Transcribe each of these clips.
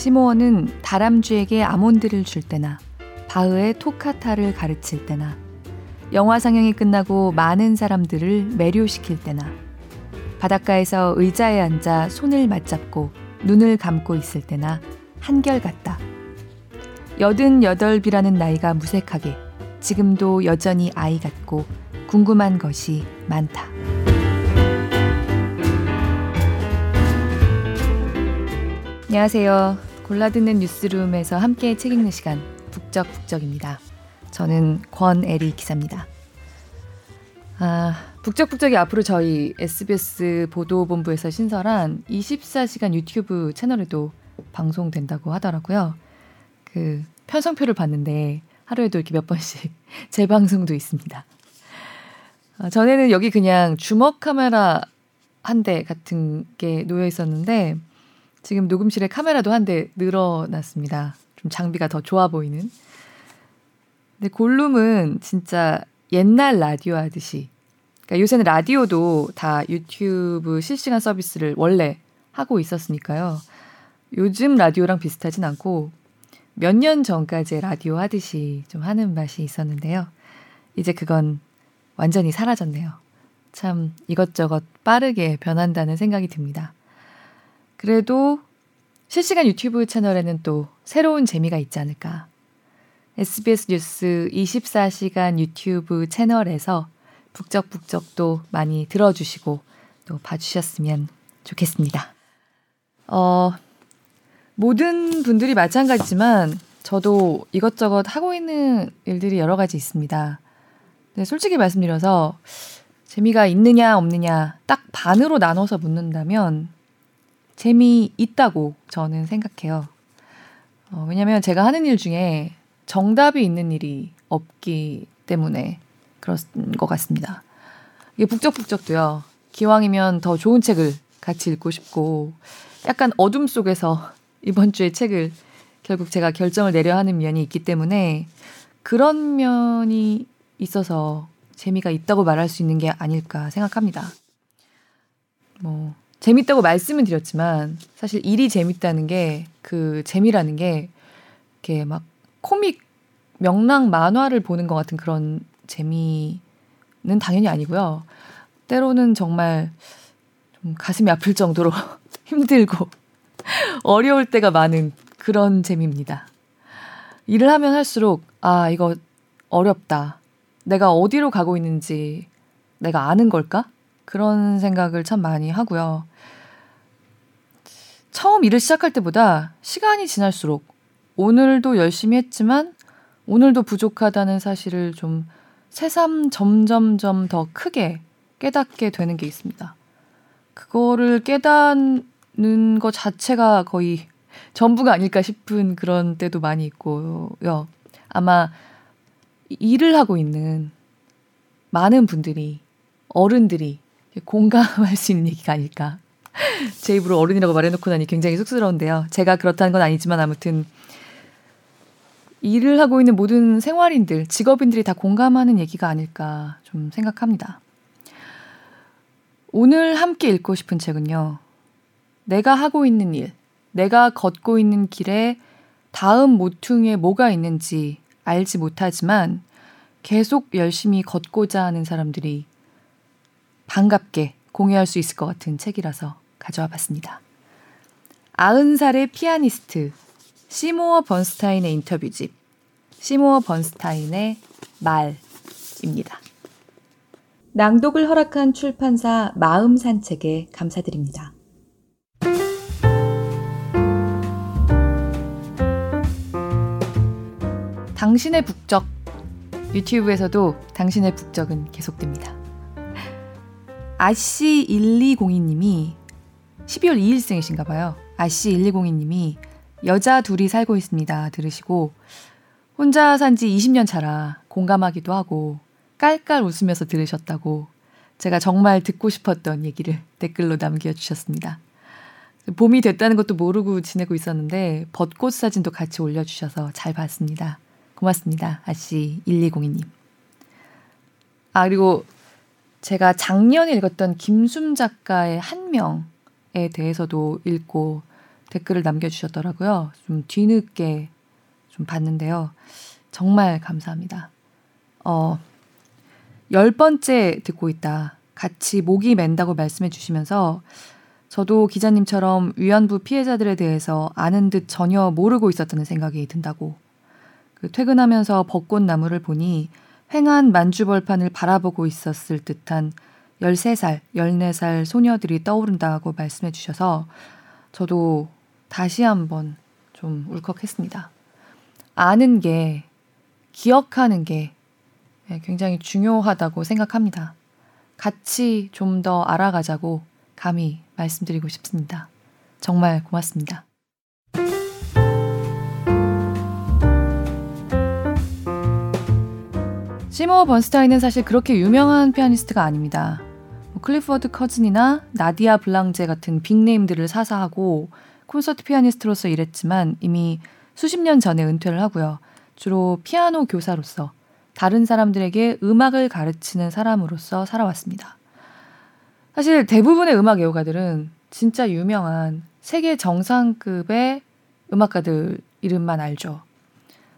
시모어는 다람쥐에게 아몬드를 줄 때나 바흐의 토카타를 가르칠 때나 영화 상영이 끝나고 많은 사람들을 매료시킬 때나 바닷가에서 의자에 앉아 손을 맞잡고 눈을 감고 있을 때나 한결같다. 여든 여덟이라는 나이가 무색하게 지금도 여전히 아이 같고 궁금한 것이 많다. 안녕하세요. 골라듣는 뉴스룸에서 함께 책 읽는 시간 북적북적입니다. 저는 권애리 기자입니다. 아, 북적북적이 앞으로 저희 SBS 보도본부에서 신설한 24시간 유튜브 채널에도 방송된다고 하더라고요. 그 편성표를 봤는데 하루에도 이렇게 몇 번씩 재방송도 있습니다. 아, 전에는 여기 그냥 주먹 카메라 한 대 같은 게 놓여 있었는데 지금 녹음실에 카메라도 한 대 늘어났습니다. 좀 장비가 더 좋아 보이는. 근데 골룸은 진짜 옛날 라디오 하듯이. 그러니까 요새는 라디오도 다 유튜브 실시간 서비스를 원래 하고 있었으니까요. 요즘 라디오랑 비슷하진 않고 몇 년 전까지 라디오 하듯이 좀 하는 맛이 있었는데요. 이제 그건 완전히 사라졌네요. 참 이것저것 빠르게 변한다는 생각이 듭니다. 그래도 실시간 유튜브 채널에는 또 새로운 재미가 있지 않을까. SBS 뉴스 24시간 유튜브 채널에서 북적북적도 많이 들어주시고 또 봐주셨으면 좋겠습니다. 어, 모든 분들이 마찬가지지만 저도 이것저것 하고 있는 일들이 여러 가지 있습니다. 네, 솔직히 말씀드려서 재미가 있느냐 없느냐 딱 반으로 나눠서 묻는다면 재미있다고 저는 생각해요. 어, 왜냐면 제가 하는 일 중에 정답이 있는 일이 없기 때문에 그런 것 같습니다. 이게 북적북적도요. 기왕이면 더 좋은 책을 같이 읽고 싶고 약간 어둠 속에서 이번 주에 책을 결국 제가 결정을 내려 하는 면이 있기 때문에 그런 면이 있어서 재미가 있다고 말할 수 있는 게 아닐까 생각합니다. 뭐 재밌다고 말씀은 드렸지만 사실 일이 재밌다는 게 그 재미라는 게 이렇게 막 코믹 명랑 만화를 보는 것 같은 그런 재미는 당연히 아니고요. 때로는 정말 좀 가슴이 아플 정도로 힘들고 어려울 때가 많은 그런 재미입니다. 일을 하면 할수록 아 이거 어렵다. 내가 어디로 가고 있는지 내가 아는 걸까? 그런 생각을 참 많이 하고요. 처음 일을 시작할 때보다 시간이 지날수록 오늘도 열심히 했지만 오늘도 부족하다는 사실을 좀 새삼 점점점 더 크게 깨닫게 되는 게 있습니다. 그거를 깨닫는 것 자체가 거의 전부가 아닐까 싶은 그런 때도 많이 있고요. 아마 일을 하고 있는 많은 분들이 어른들이 공감할 수 있는 얘기가 아닐까 제 입으로 어른이라고 말해놓고 나니 굉장히 쑥스러운데요. 제가 그렇다는 건 아니지만 아무튼 일을 하고 있는 모든 생활인들, 직업인들이 다 공감하는 얘기가 아닐까 좀 생각합니다. 오늘 함께 읽고 싶은 책은요. 내가 하고 있는 일, 내가 걷고 있는 길에 다음 모퉁이에 뭐가 있는지 알지 못하지만 계속 열심히 걷고자 하는 사람들이 반갑게 공유할 수 있을 것 같은 책이라서 가져와 봤습니다. 90살의 피아니스트 시모어 번스타인의 인터뷰집 시모어 번스타인의 말입니다. 낭독을 허락한 출판사 마음 산책에 감사드립니다. 당신의 북적 유튜브에서도 당신의 북적은 계속됩니다. 아씨 1202님이 12월 2일생이신가 봐요. 아씨 1202님이 여자 둘이 살고 있습니다. 들으시고 혼자 산 지 20년 차라 공감하기도 하고 깔깔 웃으면서 들으셨다고 제가 정말 듣고 싶었던 얘기를 댓글로 남겨주셨습니다. 봄이 됐다는 것도 모르고 지내고 있었는데 벚꽃 사진도 같이 올려주셔서 잘 봤습니다. 고맙습니다. 아씨 1202님. 아 그리고 제가 작년에 읽었던 김숨 작가의 한 명에 대해서도 읽고 댓글을 남겨주셨더라고요. 좀 뒤늦게 좀 봤는데요. 정말 감사합니다. 어, 열 번째 듣고 있다. 같이 목이 맨다고 말씀해 주시면서 저도 기자님처럼 위안부 피해자들에 대해서 아는 듯 전혀 모르고 있었다는 생각이 든다고. 그 퇴근하면서 벚꽃 나무를 보니 횡한 만주벌판을 바라보고 있었을 듯한 13살, 14살 소녀들이 떠오른다고 말씀해 주셔서 저도 다시 한번 좀 울컥했습니다. 아는 게, 기억하는 게 예, 굉장히 중요하다고 생각합니다. 같이 좀 더 알아가자고 감히 말씀드리고 싶습니다. 정말 고맙습니다. 시모어 번스타인은 사실 그렇게 유명한 피아니스트가 아닙니다. 뭐 클리포드 커즌이나 나디아 블랑제 같은 big name들을 사사하고 콘서트 피아니스트로서 일했지만 이미 수십 년 전에 은퇴를 하고요. 주로 피아노 교사로서 다른 사람들에게 음악을 가르치는 사람으로서 살아왔습니다. 사실 대부분의 음악 애호가들은 진짜 유명한 세계 정상급의 음악가들 이름만 알죠.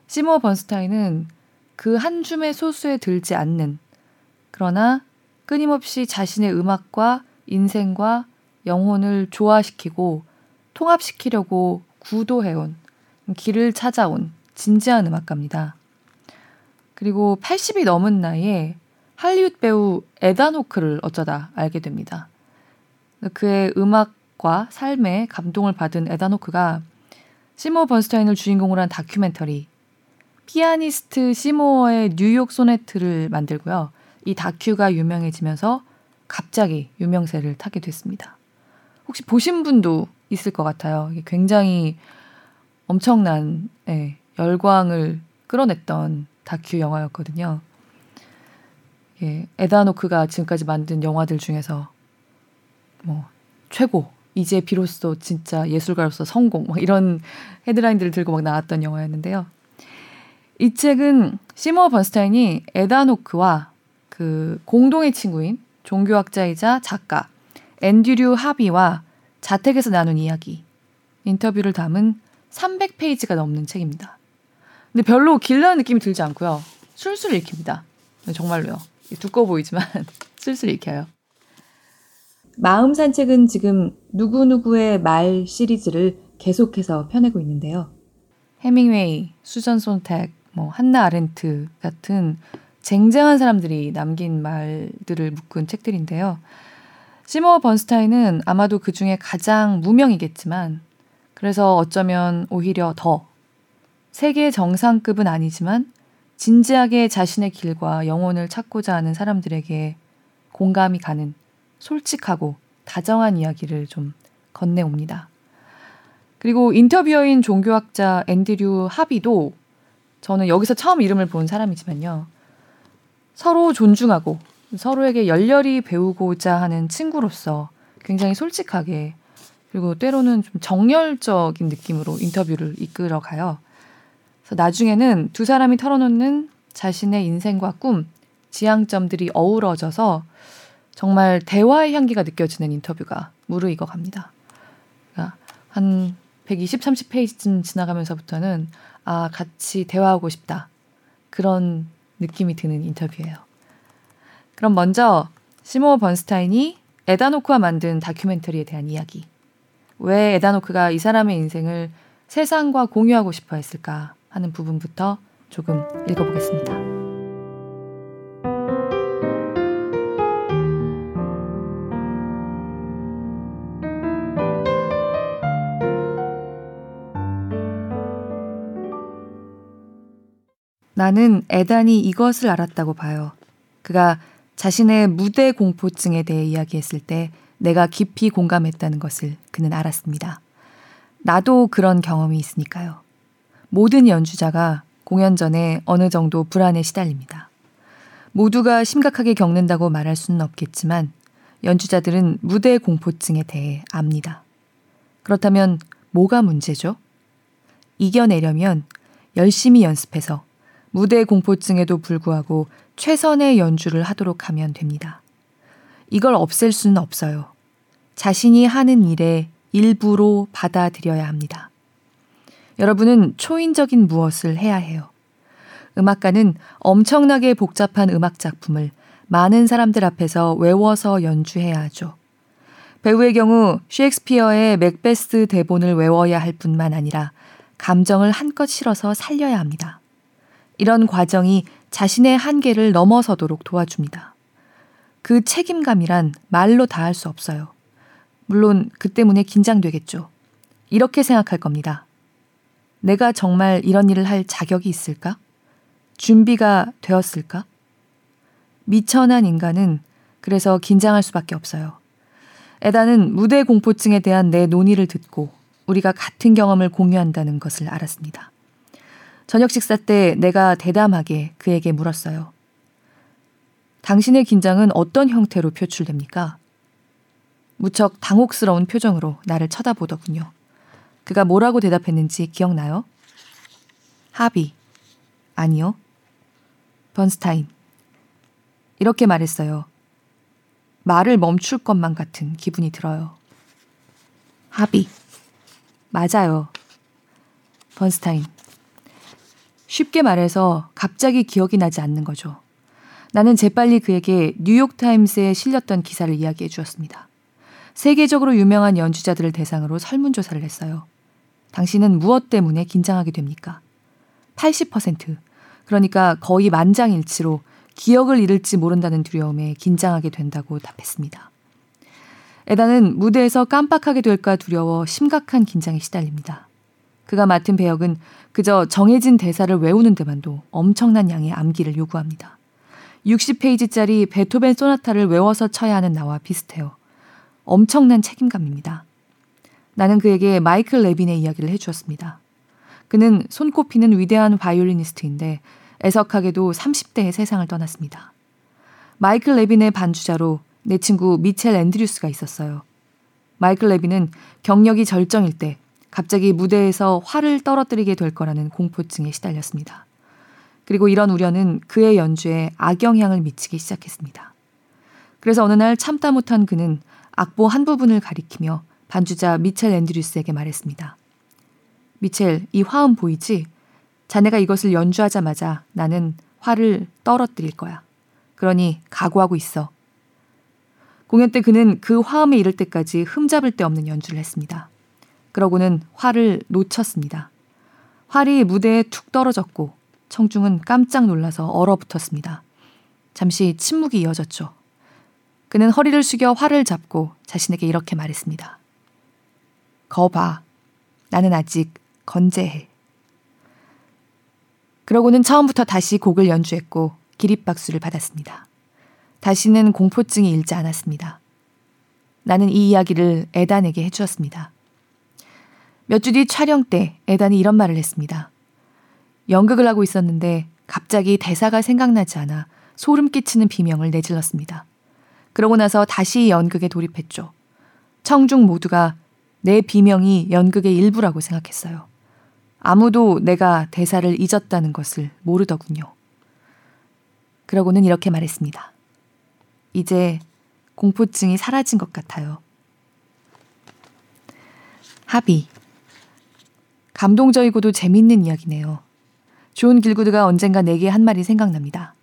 시모 번스타인은 그 한 줌의 소수에 들지 않는 그러나 끊임없이 자신의 음악과 인생과 영혼을 조화시키고 통합시키려고 구도해온 길을 찾아온 진지한 음악가입니다. 그리고 80이 넘은 나이에 할리우드 배우 에단 호크를 어쩌다 알게 됩니다. 그의 음악과 삶에 감동을 받은 에단 호크가 시모 번스타인을 주인공으로 한 다큐멘터리 피아니스트 시모어의 뉴욕 소네트를 만들고요. 이 다큐가 유명해지면서 갑자기 유명세를 타게 됐습니다. 혹시 보신 분도 있을 것 같아요. 굉장히 엄청난 예, 열광을 끌어냈던 다큐 영화였거든요. 예, 에다노크가 지금까지 만든 영화들 중에서 뭐 최고 이제 비로소 진짜 예술가로서 성공 뭐 이런 헤드라인들을 들고 막 나왔던 영화였는데요. 이 책은 시모 번스타인이 에다노크와 그 공동의 친구인 종교학자이자 작가 앤드류 하비와 자택에서 나눈 이야기 인터뷰를 담은 300페이지가 넘는 책입니다. 근데 별로 길다는 느낌이 들지 않고요. 술술 읽힙니다. 정말로요. 두꺼워 보이지만 슬슬 읽혀요. 마음 산책은 지금 누구누구의 말 시리즈를 계속해서 펴내고 있는데요. 해밍웨이, 수전 손택, 뭐 한나 아렌트 같은 쟁쟁한 사람들이 남긴 말들을 묶은 책들인데요. 시모 번스타인은 아마도 그 중에 가장 무명이겠지만 그래서 어쩌면 오히려 더 세계 정상급은 아니지만 진지하게 자신의 길과 영혼을 찾고자 하는 사람들에게 공감이 가는 솔직하고 다정한 이야기를 좀 건네옵니다. 그리고 인터뷰어인 종교학자 앤드류 하비도 저는 여기서 처음 이름을 본 사람이지만요. 서로 존중하고 서로에게 열렬히 배우고자 하는 친구로서 굉장히 솔직하게 그리고 때로는 좀 정열적인 느낌으로 인터뷰를 이끌어 가요. 그래서 나중에는 두 사람이 털어놓는 자신의 인생과 꿈, 지향점들이 어우러져서 정말 대화의 향기가 느껴지는 인터뷰가 무르익어 갑니다. 그러니까 한 120, 30페이지쯤 지나가면서부터는 아, 같이 대화하고 싶다. 그런 느낌이 드는 인터뷰예요. 그럼 먼저 시모 번스타인이 에다노크와 만든 다큐멘터리에 대한 이야기. 왜 에다노크가 이 사람의 인생을 세상과 공유하고 싶어 했을까? 하는 부분부터 조금 읽어보겠습니다. 나는 에단이 이것을 알았다고 봐요. 그가 자신의 무대 공포증에 대해 이야기했을 때 내가 깊이 공감했다는 것을 그는 알았습니다. 나도 그런 경험이 있으니까요. 모든 연주자가 공연 전에 어느 정도 불안에 시달립니다. 모두가 심각하게 겪는다고 말할 수는 없겠지만 연주자들은 무대 공포증에 대해 압니다. 그렇다면 뭐가 문제죠? 이겨내려면 열심히 연습해서 무대 공포증에도 불구하고 최선의 연주를 하도록 하면 됩니다. 이걸 없앨 수는 없어요. 자신이 하는 일에 일부로 받아들여야 합니다. 여러분은 초인적인 무엇을 해야 해요. 음악가는 엄청나게 복잡한 음악 작품을 많은 사람들 앞에서 외워서 연주해야 하죠. 배우의 경우 셰익스피어의 맥베스 대본을 외워야 할 뿐만 아니라 감정을 한껏 실어서 살려야 합니다. 이런 과정이 자신의 한계를 넘어서도록 도와줍니다. 그 책임감이란 말로 다 할 수 없어요. 물론 그 때문에 긴장되겠죠. 이렇게 생각할 겁니다. 내가 정말 이런 일을 할 자격이 있을까? 준비가 되었을까? 미천한 인간은 그래서 긴장할 수밖에 없어요. 에다는 무대 공포증에 대한 내 논의를 듣고 우리가 같은 경험을 공유한다는 것을 알았습니다. 저녁 식사 때 내가 대담하게 그에게 물었어요. 당신의 긴장은 어떤 형태로 표출됩니까? 무척 당혹스러운 표정으로 나를 쳐다보더군요. 그가 뭐라고 대답했는지 기억나요? 하비. 아니요. 번스타인. 이렇게 말했어요. 말을 멈출 것만 같은 기분이 들어요. 하비. 맞아요. 번스타인. 쉽게 말해서 갑자기 기억이 나지 않는 거죠. 나는 재빨리 그에게 뉴욕타임스에 실렸던 기사를 이야기해 주었습니다. 세계적으로 유명한 연주자들을 대상으로 설문조사를 했어요. 당신은 무엇 때문에 긴장하게 됩니까? 80%. 그러니까 거의 만장일치로 기억을 잃을지 모른다는 두려움에 긴장하게 된다고 답했습니다. 에다는 무대에서 깜빡하게 될까 두려워 심각한 긴장에 시달립니다. 그가 맡은 배역은 그저 정해진 대사를 외우는 데만도 엄청난 양의 암기를 요구합니다. 60페이지짜리 베토벤 소나타를 외워서 쳐야 하는 나와 비슷해요. 엄청난 책임감입니다. 나는 그에게 마이클 래빈의 이야기를 해주었습니다. 그는 손꼽히는 위대한 바이올리니스트인데 애석하게도 30대에 세상을 떠났습니다. 마이클 래빈의 반주자로 내 친구 미첼 앤드류스가 있었어요. 마이클 래빈은 경력이 절정일 때 갑자기 무대에서 활을 떨어뜨리게 될 거라는 공포증에 시달렸습니다. 그리고 이런 우려는 그의 연주에 악영향을 미치기 시작했습니다. 그래서 어느 날 참다 못한 그는 악보 한 부분을 가리키며 반주자 미첼 앤드류스에게 말했습니다. 미첼, 이 화음 보이지? 자네가 이것을 연주하자마자 나는 화를 떨어뜨릴 거야. 그러니 각오하고 있어. 공연 때 그는 그 화음에 이를 때까지 흠잡을 데 없는 연주를 했습니다. 그러고는 화를 놓쳤습니다. 활이 무대에 툭 떨어졌고 청중은 깜짝 놀라서 얼어붙었습니다. 잠시 침묵이 이어졌죠. 그는 허리를 숙여 활을 잡고 자신에게 이렇게 말했습니다. 거봐. 나는 아직 건재해. 그러고는 처음부터 다시 곡을 연주했고 기립박수를 받았습니다. 다시는 공포증이 일지 않았습니다. 나는 이 이야기를 에단에게 해주었습니다. 몇 주 뒤 촬영 때 에단이 이런 말을 했습니다. 연극을 하고 있었는데 갑자기 대사가 생각나지 않아 소름 끼치는 비명을 내질렀습니다. 그러고 나서 다시 연극에 돌입했죠. 청중 모두가 내 비명이 연극의 일부라고 생각했어요. 아무도 내가 대사를 잊었다는 것을 모르더군요. 그러고는 이렇게 말했습니다. 이제 공포증이 사라진 것 같아요. 하비. 감동적이고도 재밌는 이야기네요. 존 길구드가 언젠가 내게 한 말이 생각납니다.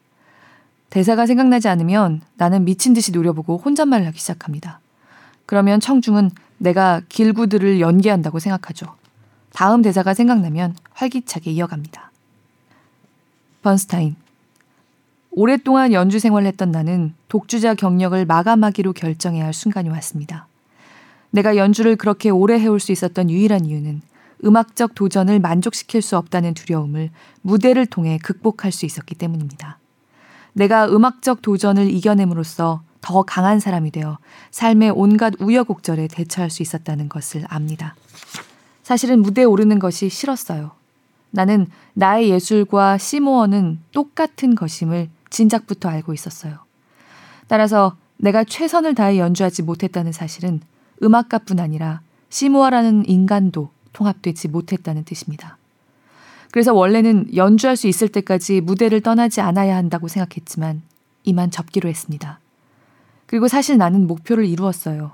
대사가 생각나지 않으면 나는 미친 듯이 노려보고 혼잣말을 하기 시작합니다. 그러면 청중은 내가 길구드를 연기한다고 생각하죠. 다음 대사가 생각나면 활기차게 이어갑니다. 번스타인. 오랫동안 연주 생활을 했던 나는 독주자 경력을 마감하기로 결정해야 할 순간이 왔습니다. 내가 연주를 그렇게 오래 해올 수 있었던 유일한 이유는 음악적 도전을 만족시킬 수 없다는 두려움을 무대를 통해 극복할 수 있었기 때문입니다. 내가 음악적 도전을 이겨냄으로써 더 강한 사람이 되어 삶의 온갖 우여곡절에 대처할 수 있었다는 것을 압니다. 사실은 무대에 오르는 것이 싫었어요. 나는 나의 예술과 시모어는 똑같은 것임을 진작부터 알고 있었어요. 따라서 내가 최선을 다해 연주하지 못했다는 사실은 음악가뿐 아니라 시모어라는 인간도 통합되지 못했다는 뜻입니다. 그래서 원래는 연주할 수 있을 때까지 무대를 떠나지 않아야 한다고 생각했지만 이만 접기로 했습니다. 그리고 사실 나는 목표를 이루었어요.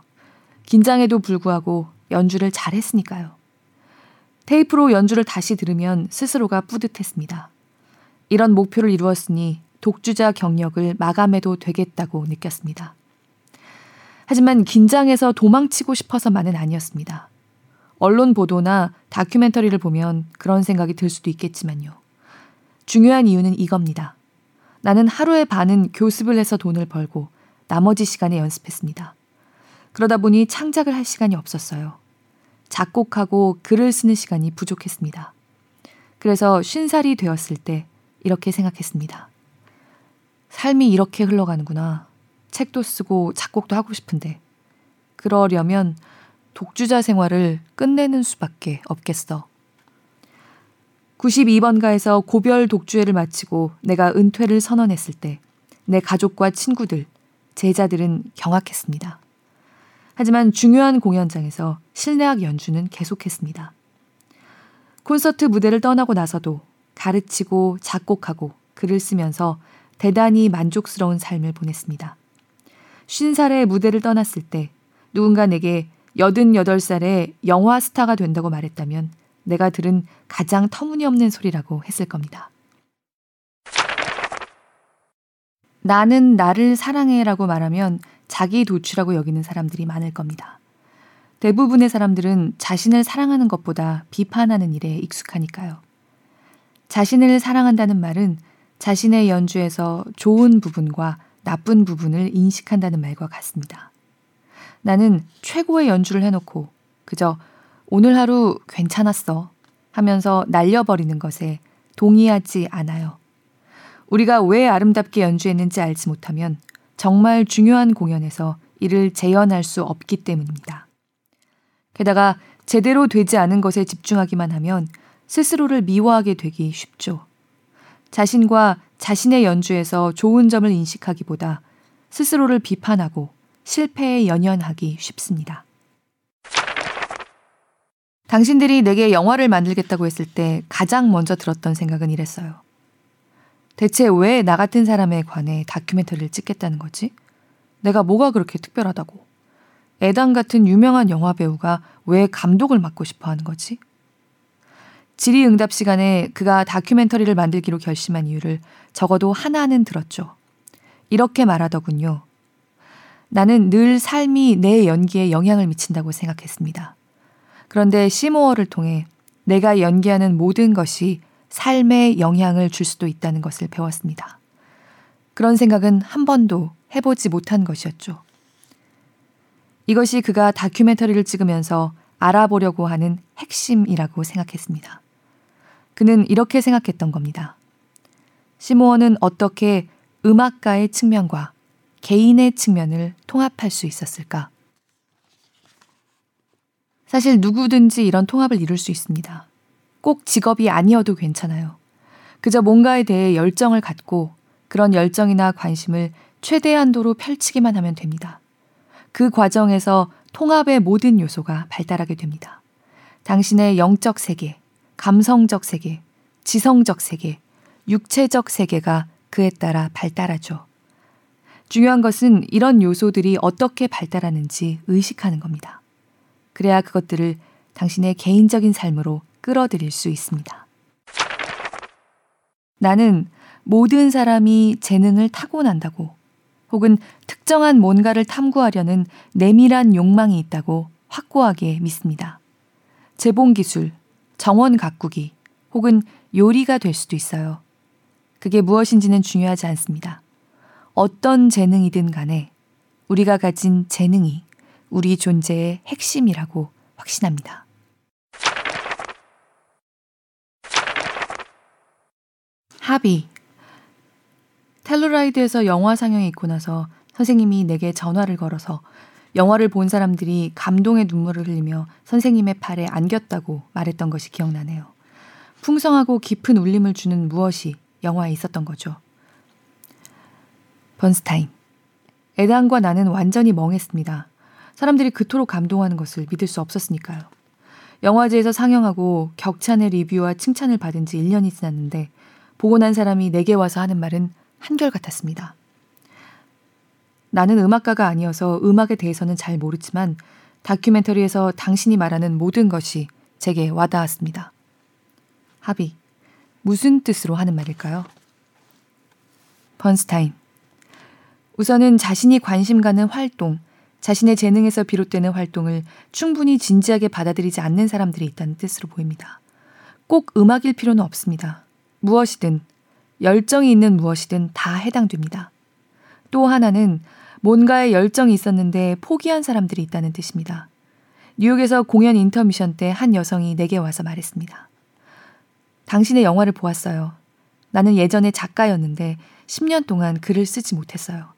긴장에도 불구하고 연주를 잘했으니까요. 테이프로 연주를 다시 들으면 스스로가 뿌듯했습니다. 이런 목표를 이루었으니 독주자 경력을 마감해도 되겠다고 느꼈습니다. 하지만 긴장해서 도망치고 싶어서만은 아니었습니다. 언론 보도나 다큐멘터리를 보면 그런 생각이 들 수도 있겠지만요. 중요한 이유는 이겁니다. 나는 하루에 반은 교습을 해서 돈을 벌고 나머지 시간에 연습했습니다. 그러다 보니 창작을 할 시간이 없었어요. 작곡하고 글을 쓰는 시간이 부족했습니다. 그래서 쉰 살이 되었을 때 이렇게 생각했습니다. 삶이 이렇게 흘러가는구나. 책도 쓰고 작곡도 하고 싶은데. 그러려면 독주자 생활을 끝내는 수밖에 없겠어. 92번가에서 고별 독주회를 마치고 내가 은퇴를 선언했을 때 내 가족과 친구들, 제자들은 경악했습니다. 하지만 중요한 공연장에서 실내악 연주는 계속했습니다. 콘서트 무대를 떠나고 나서도 가르치고 작곡하고 글을 쓰면서 대단히 만족스러운 삶을 보냈습니다. 50살의 무대를 떠났을 때 누군가 내게 88살에 영화 스타가 된다고 말했다면 내가 들은 가장 터무니없는 소리라고 했을 겁니다. 나는 나를 사랑해라고 말하면 자기 도취라고 여기는 사람들이 많을 겁니다. 대부분의 사람들은 자신을 사랑하는 것보다 비판하는 일에 익숙하니까요. 자신을 사랑한다는 말은 자신의 연주에서 좋은 부분과 나쁜 부분을 인식한다는 말과 같습니다. 나는 최고의 연주를 해놓고 그저 오늘 하루 괜찮았어 하면서 날려버리는 것에 동의하지 않아요. 우리가 왜 아름답게 연주했는지 알지 못하면 정말 중요한 공연에서 이를 재현할 수 없기 때문입니다. 게다가 제대로 되지 않은 것에 집중하기만 하면 스스로를 미워하게 되기 쉽죠. 자신과 자신의 연주에서 좋은 점을 인식하기보다 스스로를 비판하고 실패에 연연하기 쉽습니다. 당신들이 내게 영화를 만들겠다고 했을 때 가장 먼저 들었던 생각은 이랬어요. 대체 왜 나 같은 사람에 관해 다큐멘터리를 찍겠다는 거지? 내가 뭐가 그렇게 특별하다고? 애당 같은 유명한 영화 배우가 왜 감독을 맡고 싶어 하는 거지? 질의응답 시간에 그가 다큐멘터리를 만들기로 결심한 이유를 적어도 하나는 들었죠. 이렇게 말하더군요. 나는 늘 삶이 내 연기에 영향을 미친다고 생각했습니다. 그런데 시모어를 통해 내가 연기하는 모든 것이 삶에 영향을 줄 수도 있다는 것을 배웠습니다. 그런 생각은 한 번도 해보지 못한 것이었죠. 이것이 그가 다큐멘터리를 찍으면서 알아보려고 하는 핵심이라고 생각했습니다. 그는 이렇게 생각했던 겁니다. 시모어는 어떻게 음악가의 측면과 개인의 측면을 통합할 수 있었을까? 사실 누구든지 이런 통합을 이룰 수 있습니다. 꼭 직업이 아니어도 괜찮아요. 그저 뭔가에 대해 열정을 갖고 그런 열정이나 관심을 최대한도로 펼치기만 하면 됩니다. 그 과정에서 통합의 모든 요소가 발달하게 됩니다. 당신의 영적 세계, 감성적 세계, 지성적 세계, 육체적 세계가 그에 따라 발달하죠. 중요한 것은 이런 요소들이 어떻게 발달하는지 의식하는 겁니다. 그래야 그것들을 당신의 개인적인 삶으로 끌어들일 수 있습니다. 나는 모든 사람이 재능을 타고난다고 혹은 특정한 뭔가를 탐구하려는 내밀한 욕망이 있다고 확고하게 믿습니다. 재봉 기술, 정원 가꾸기 혹은 요리가 될 수도 있어요. 그게 무엇인지는 중요하지 않습니다. 어떤 재능이든 간에 우리가 가진 재능이 우리 존재의 핵심이라고 확신합니다. 합의. 텔로라이드에서 영화 상영이 있고 나서 선생님이 내게 전화를 걸어서 영화를 본 사람들이 감동의 눈물을 흘리며 선생님의 팔에 안겼다고 말했던 것이 기억나네요. 풍성하고 깊은 울림을 주는 무엇이 영화에 있었던 거죠. 번스타인. 에단과 나는 완전히 멍했습니다. 사람들이 그토록 감동하는 것을 믿을 수 없었으니까요. 영화제에서 상영하고 격찬의 리뷰와 칭찬을 받은 지 1년이 지났는데 보고 난 사람이 내게 와서 하는 말은 한결같았습니다. 나는 음악가가 아니어서 음악에 대해서는 잘 모르지만 다큐멘터리에서 당신이 말하는 모든 것이 제게 와닿았습니다. 합의. 무슨 뜻으로 하는 말일까요? 번스타인. 우선은 자신이 관심 가는 활동, 자신의 재능에서 비롯되는 활동을 충분히 진지하게 받아들이지 않는 사람들이 있다는 뜻으로 보입니다. 꼭 음악일 필요는 없습니다. 무엇이든, 열정이 있는 무엇이든 다 해당됩니다. 또 하나는 뭔가에 열정이 있었는데 포기한 사람들이 있다는 뜻입니다. 뉴욕에서 공연 인터미션 때 한 여성이 내게 와서 말했습니다. 당신의 영화를 보았어요. 나는 예전에 작가였는데 10년 동안 글을 쓰지 못했어요.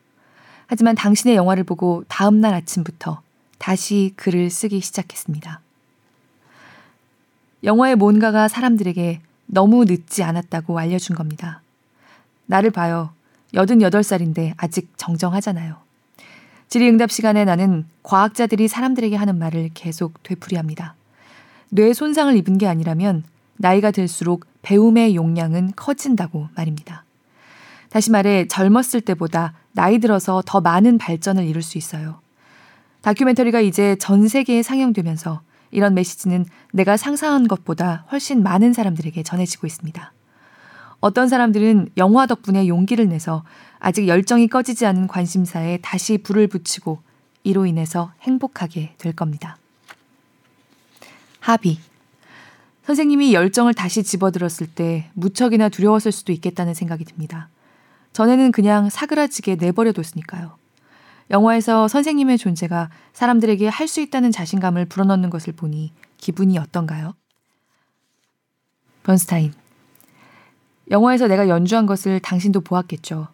하지만 당신의 영화를 보고 다음날 아침부터 다시 글을 쓰기 시작했습니다. 영화의 뭔가가 사람들에게 너무 늦지 않았다고 알려준 겁니다. 나를 봐요. 88살인데 아직 정정하잖아요. 질의응답 시간에 나는 과학자들이 사람들에게 하는 말을 계속 되풀이합니다. 뇌 손상을 입은 게 아니라면 나이가 들수록 배움의 용량은 커진다고 말입니다. 다시 말해 젊었을 때보다 나이 들어서 더 많은 발전을 이룰 수 있어요. 다큐멘터리가 이제 전 세계에 상영되면서 이런 메시지는 내가 상상한 것보다 훨씬 많은 사람들에게 전해지고 있습니다. 어떤 사람들은 영화 덕분에 용기를 내서 아직 열정이 꺼지지 않은 관심사에 다시 불을 붙이고 이로 인해서 행복하게 될 겁니다. 합의. 선생님이 열정을 다시 집어들었을 때 무척이나 두려웠을 수도 있겠다는 생각이 듭니다. 전에는 그냥 사그라지게 내버려뒀으니까요. 영화에서 선생님의 존재가 사람들에게 할 수 있다는 자신감을 불어넣는 것을 보니 기분이 어떤가요? 번스타인. 영화에서 내가 연주한 것을 당신도 보았겠죠.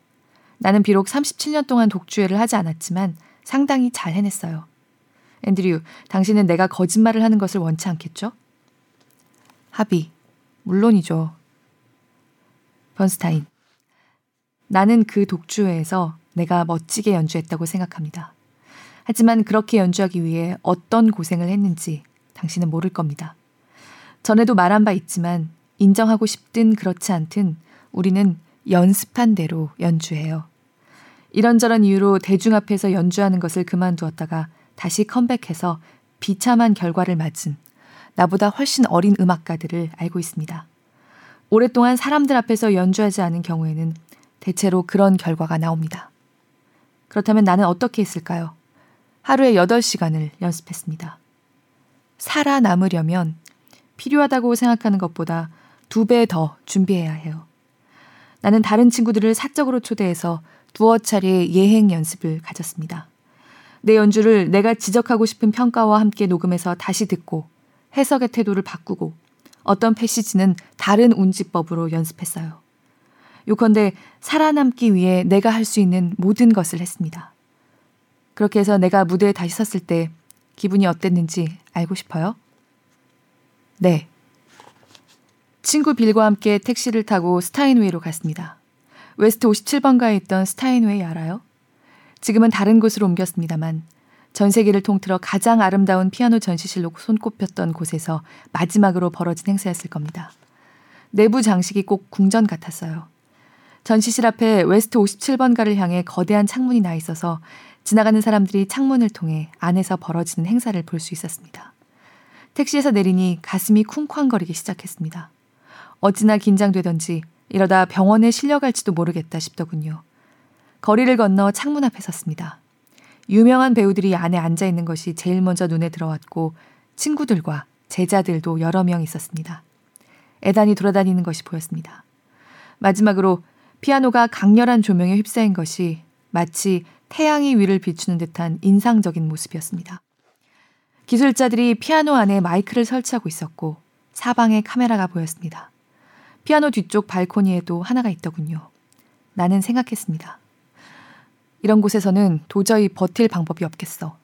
나는 비록 37년 동안 독주회를 하지 않았지만 상당히 잘 해냈어요. 앤드류, 당신은 내가 거짓말을 하는 것을 원치 않겠죠? 합의, 물론이죠. 번스타인. 나는 그 독주회에서 내가 멋지게 연주했다고 생각합니다. 하지만 그렇게 연주하기 위해 어떤 고생을 했는지 당신은 모를 겁니다. 전에도 말한 바 있지만 인정하고 싶든 그렇지 않든 우리는 연습한 대로 연주해요. 이런저런 이유로 대중 앞에서 연주하는 것을 그만두었다가 다시 컴백해서 비참한 결과를 맞은 나보다 훨씬 어린 음악가들을 알고 있습니다. 오랫동안 사람들 앞에서 연주하지 않은 경우에는 대체로 그런 결과가 나옵니다. 그렇다면 나는 어떻게 했을까요? 하루에 8시간을 연습했습니다. 살아남으려면 필요하다고 생각하는 것보다 두 배 더 준비해야 해요. 나는 다른 친구들을 사적으로 초대해서 두어 차례 예행 연습을 가졌습니다. 내 연주를 내가 지적하고 싶은 평가와 함께 녹음해서 다시 듣고 해석의 태도를 바꾸고 어떤 패시지는 다른 운지법으로 연습했어요. 요컨대 살아남기 위해 내가 할 수 있는 모든 것을 했습니다. 그렇게 해서 내가 무대에 다시 섰을 때 기분이 어땠는지 알고 싶어요? 네. 친구 빌과 함께 택시를 타고 스타인웨이로 갔습니다. 웨스트 57번가에 있던 스타인웨이 알아요? 지금은 다른 곳으로 옮겼습니다만 전 세계를 통틀어 가장 아름다운 피아노 전시실로 손꼽혔던 곳에서 마지막으로 벌어진 행사였을 겁니다. 내부 장식이 꼭 궁전 같았어요. 전시실 앞에 웨스트 57번가를 향해 거대한 창문이 나 있어서 지나가는 사람들이 창문을 통해 안에서 벌어지는 행사를 볼 수 있었습니다. 택시에서 내리니 가슴이 쿵쾅거리기 시작했습니다. 어찌나 긴장되던지 이러다 병원에 실려갈지도 모르겠다 싶더군요. 거리를 건너 창문 앞에 섰습니다. 유명한 배우들이 안에 앉아 있는 것이 제일 먼저 눈에 들어왔고 친구들과 제자들도 여러 명 있었습니다. 애단이 돌아다니는 것이 보였습니다. 마지막으로 피아노가 강렬한 조명에 휩싸인 것이 마치 태양이 위를 비추는 듯한 인상적인 모습이었습니다. 기술자들이 피아노 안에 마이크를 설치하고 있었고 사방에 카메라가 보였습니다. 피아노 뒤쪽 발코니에도 하나가 있더군요. 나는 생각했습니다. 이런 곳에서는 도저히 버틸 방법이 없겠어.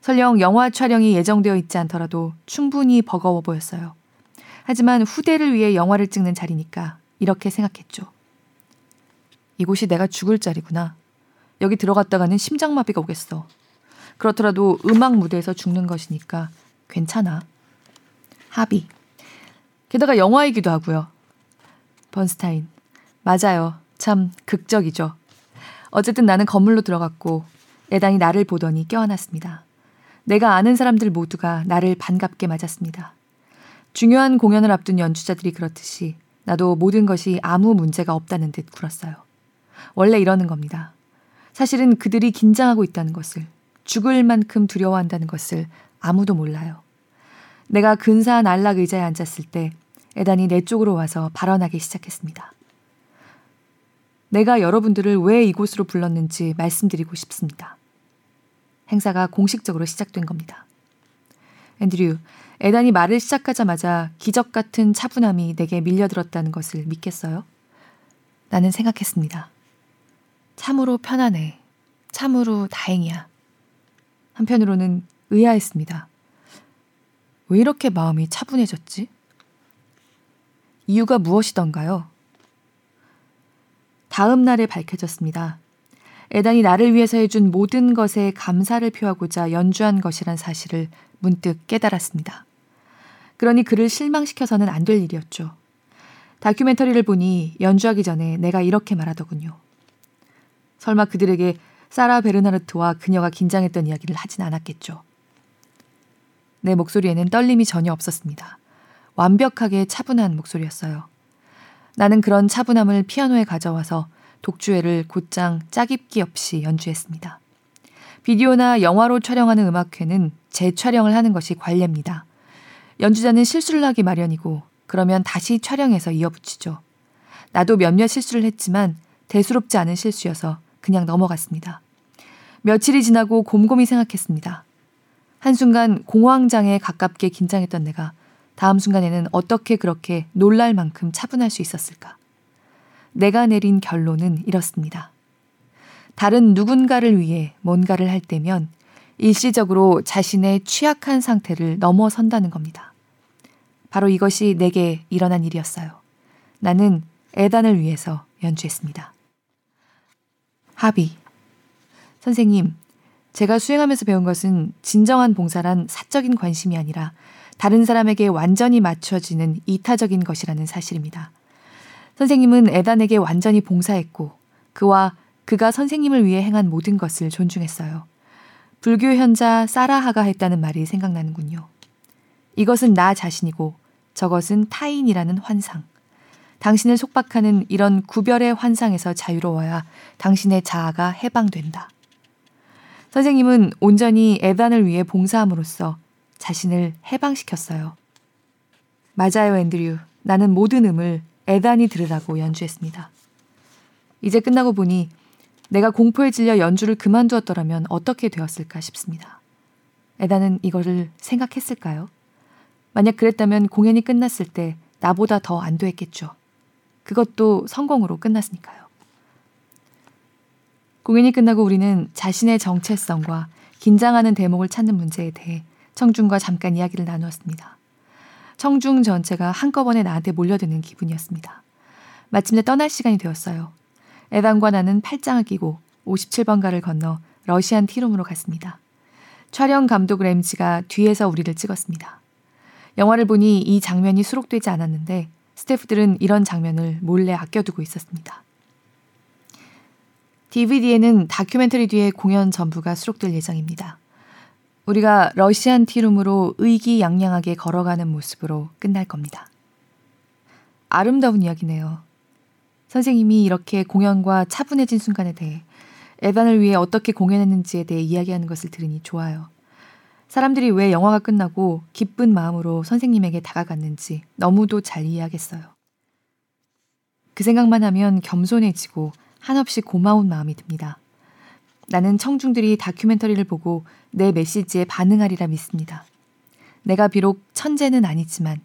설령 영화 촬영이 예정되어 있지 않더라도 충분히 버거워 보였어요. 하지만 후대를 위해 영화를 찍는 자리니까 이렇게 생각했죠. 이곳이 내가 죽을 자리구나. 여기 들어갔다가는 심장마비가 오겠어. 그렇더라도 음악 무대에서 죽는 것이니까 괜찮아. 합의. 게다가 영화이기도 하고요. 번스타인. 맞아요. 참 극적이죠. 어쨌든 나는 건물로 들어갔고 애단이 나를 보더니 껴안았습니다. 내가 아는 사람들 모두가 나를 반갑게 맞았습니다. 중요한 공연을 앞둔 연주자들이 그렇듯이 나도 모든 것이 아무 문제가 없다는 듯 굴었어요. 원래 이러는 겁니다. 사실은 그들이 긴장하고 있다는 것을, 죽을 만큼 두려워한다는 것을 아무도 몰라요. 내가 근사한 안락 의자에 앉았을 때 에단이 내 쪽으로 와서 발언하기 시작했습니다. 내가 여러분들을 왜 이곳으로 불렀는지 말씀드리고 싶습니다. 행사가 공식적으로 시작된 겁니다. 앤드류, 에단이 말을 시작하자마자 기적 같은 차분함이 내게 밀려들었다는 것을 믿겠어요? 나는 생각했습니다. 참으로 편하네. 참으로 다행이야. 한편으로는 의아했습니다. 왜 이렇게 마음이 차분해졌지? 이유가 무엇이던가요? 다음 날에 밝혀졌습니다. 에단이 나를 위해서 해준 모든 것에 감사를 표하고자 연주한 것이란 사실을 문득 깨달았습니다. 그러니 그를 실망시켜서는 안 될 일이었죠. 다큐멘터리를 보니 연주하기 전에 내가 이렇게 말하더군요. 설마 그들에게 사라 베르나르트와 그녀가 긴장했던 이야기를 하진 않았겠죠. 내 목소리에는 떨림이 전혀 없었습니다. 완벽하게 차분한 목소리였어요. 나는 그런 차분함을 피아노에 가져와서 독주회를 곧장 짜깁기 없이 연주했습니다. 비디오나 영화로 촬영하는 음악회는 재촬영을 하는 것이 관례입니다. 연주자는 실수를 하기 마련이고 그러면 다시 촬영해서 이어붙이죠. 나도 몇몇 실수를 했지만 대수롭지 않은 실수여서 그냥 넘어갔습니다. 며칠이 지나고 곰곰이 생각했습니다. 한순간 공황장애에 가깝게 긴장했던 내가 다음 순간에는 어떻게 그렇게 놀랄 만큼 차분할 수 있었을까? 내가 내린 결론은 이렇습니다. 다른 누군가를 위해 뭔가를 할 때면 일시적으로 자신의 취약한 상태를 넘어선다는 겁니다. 바로 이것이 내게 일어난 일이었어요. 나는 에단을 위해서 연주했습니다. 합의. 선생님, 제가 수행하면서 배운 것은 진정한 봉사란 사적인 관심이 아니라 다른 사람에게 완전히 맞춰지는 이타적인 것이라는 사실입니다. 선생님은 에단에게 완전히 봉사했고 그와 그가 선생님을 위해 행한 모든 것을 존중했어요. 불교 현자 사라하가 했다는 말이 생각나는군요. 이것은 나 자신이고 저것은 타인이라는 환상. 당신을 속박하는 이런 구별의 환상에서 자유로워야 당신의 자아가 해방된다. 선생님은 온전히 에단을 위해 봉사함으로써 자신을 해방시켰어요. 맞아요, 앤드류. 나는 모든 음을 에단이 들으라고 연주했습니다. 이제 끝나고 보니 내가 공포에 질려 연주를 그만두었더라면 어떻게 되었을까 싶습니다. 에단은 이거를 생각했을까요? 만약 그랬다면 공연이 끝났을 때 나보다 더 안도했겠죠. 그것도 성공으로 끝났으니까요. 공연이 끝나고 우리는 자신의 정체성과 긴장하는 대목을 찾는 문제에 대해 청중과 잠깐 이야기를 나누었습니다. 청중 전체가 한꺼번에 나한테 몰려드는 기분이었습니다. 마침내 떠날 시간이 되었어요. 에반과 나는 팔짱을 끼고 57번가를 건너 러시안 티룸으로 갔습니다. 촬영 감독 램지가 뒤에서 우리를 찍었습니다. 영화를 보니 이 장면이 수록되지 않았는데 스태프들은 이런 장면을 몰래 아껴두고 있었습니다. DVD에는 다큐멘터리 뒤에 공연 전부가 수록될 예정입니다. 우리가 러시안 티룸으로 의기양양하게 걸어가는 모습으로 끝날 겁니다. 아름다운 이야기네요. 선생님이 이렇게 공연과 차분해진 순간에 대해 에반을 위해 어떻게 공연했는지에 대해 이야기하는 것을 들으니 좋아요. 사람들이 왜 영화가 끝나고 기쁜 마음으로 선생님에게 다가갔는지 너무도 잘 이해하겠어요. 그 생각만 하면 겸손해지고 한없이 고마운 마음이 듭니다. 나는 청중들이 다큐멘터리를 보고 내 메시지에 반응하리라 믿습니다. 내가 비록 천재는 아니지만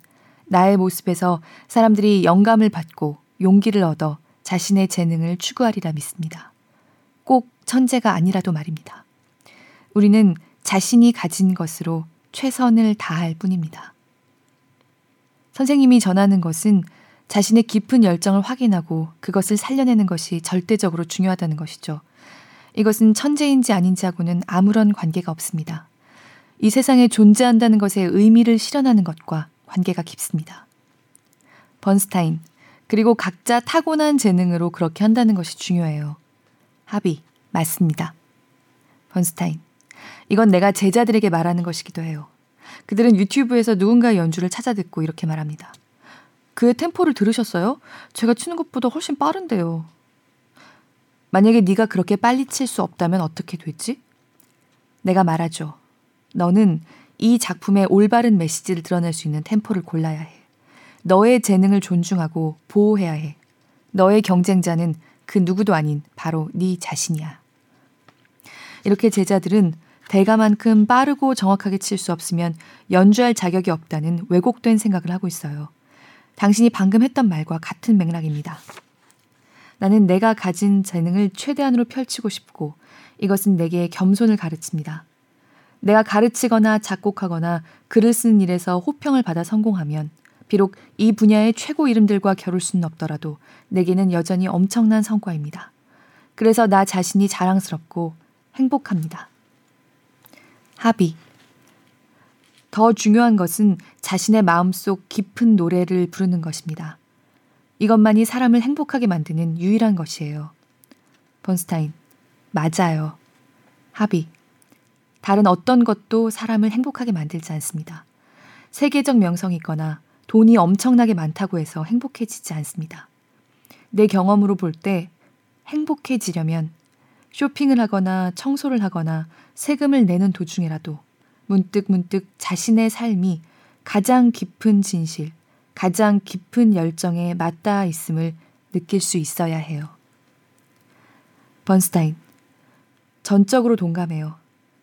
나의 모습에서 사람들이 영감을 받고 용기를 얻어 자신의 재능을 추구하리라 믿습니다. 꼭 천재가 아니라도 말입니다. 우리는 자신이 가진 것으로 최선을 다할 뿐입니다. 선생님이 전하는 것은 자신의 깊은 열정을 확인하고 그것을 살려내는 것이 절대적으로 중요하다는 것이죠. 이것은 천재인지 아닌지 하고는 아무런 관계가 없습니다. 이 세상에 존재한다는 것의 의미를 실현하는 것과 관계가 깊습니다. 번스타인, 그리고 각자 타고난 재능으로 그렇게 한다는 것이 중요해요. 합의, 맞습니다. 번스타인, 이건 내가 제자들에게 말하는 것이기도 해요. 그들은 유튜브에서 누군가의 연주를 찾아 듣고 이렇게 말합니다. 그의 템포를 들으셨어요? 제가 치는 것보다 훨씬 빠른데요. 만약에 네가 그렇게 빨리 칠 수 없다면 어떻게 되지? 내가 말하죠. 너는 이 작품의 올바른 메시지를 드러낼 수 있는 템포를 골라야 해. 너의 재능을 존중하고 보호해야 해. 너의 경쟁자는 그 누구도 아닌 바로 네 자신이야. 이렇게 제자들은 대가만큼 빠르고 정확하게 칠 수 없으면 연주할 자격이 없다는 왜곡된 생각을 하고 있어요. 당신이 방금 했던 말과 같은 맥락입니다. 나는 내가 가진 재능을 최대한으로 펼치고 싶고 이것은 내게 겸손을 가르칩니다. 내가 가르치거나 작곡하거나 글을 쓰는 일에서 호평을 받아 성공하면 비록 이 분야의 최고 이름들과 겨룰 수는 없더라도 내게는 여전히 엄청난 성과입니다. 그래서 나 자신이 자랑스럽고 행복합니다. 합의. 더 중요한 것은 자신의 마음속 깊은 노래를 부르는 것입니다. 이것만이 사람을 행복하게 만드는 유일한 것이에요. 번스타인. 맞아요. 합의. 다른 어떤 것도 사람을 행복하게 만들지 않습니다. 세계적 명성이거나 돈이 엄청나게 많다고 해서 행복해지지 않습니다. 내 경험으로 볼 때 행복해지려면 쇼핑을 하거나 청소를 하거나 세금을 내는 도중에라도 문득 문득 자신의 삶이 가장 깊은 진실, 가장 깊은 열정에 맞닿아 있음을 느낄 수 있어야 해요. 번스타인. 전적으로 동감해요.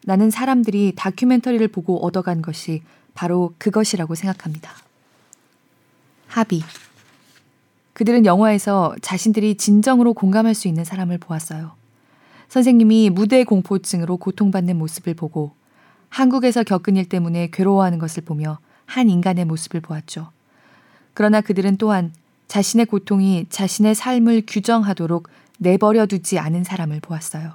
나는 사람들이 다큐멘터리를 보고 얻어간 것이 바로 그것이라고 생각합니다. 합의. 그들은 영화에서 자신들이 진정으로 공감할 수 있는 사람을 보았어요. 선생님이 무대 공포증으로 고통받는 모습을 보고 한국에서 겪은 일 때문에 괴로워하는 것을 보며 한 인간의 모습을 보았죠. 그러나 그들은 또한 자신의 고통이 자신의 삶을 규정하도록 내버려 두지 않은 사람을 보았어요.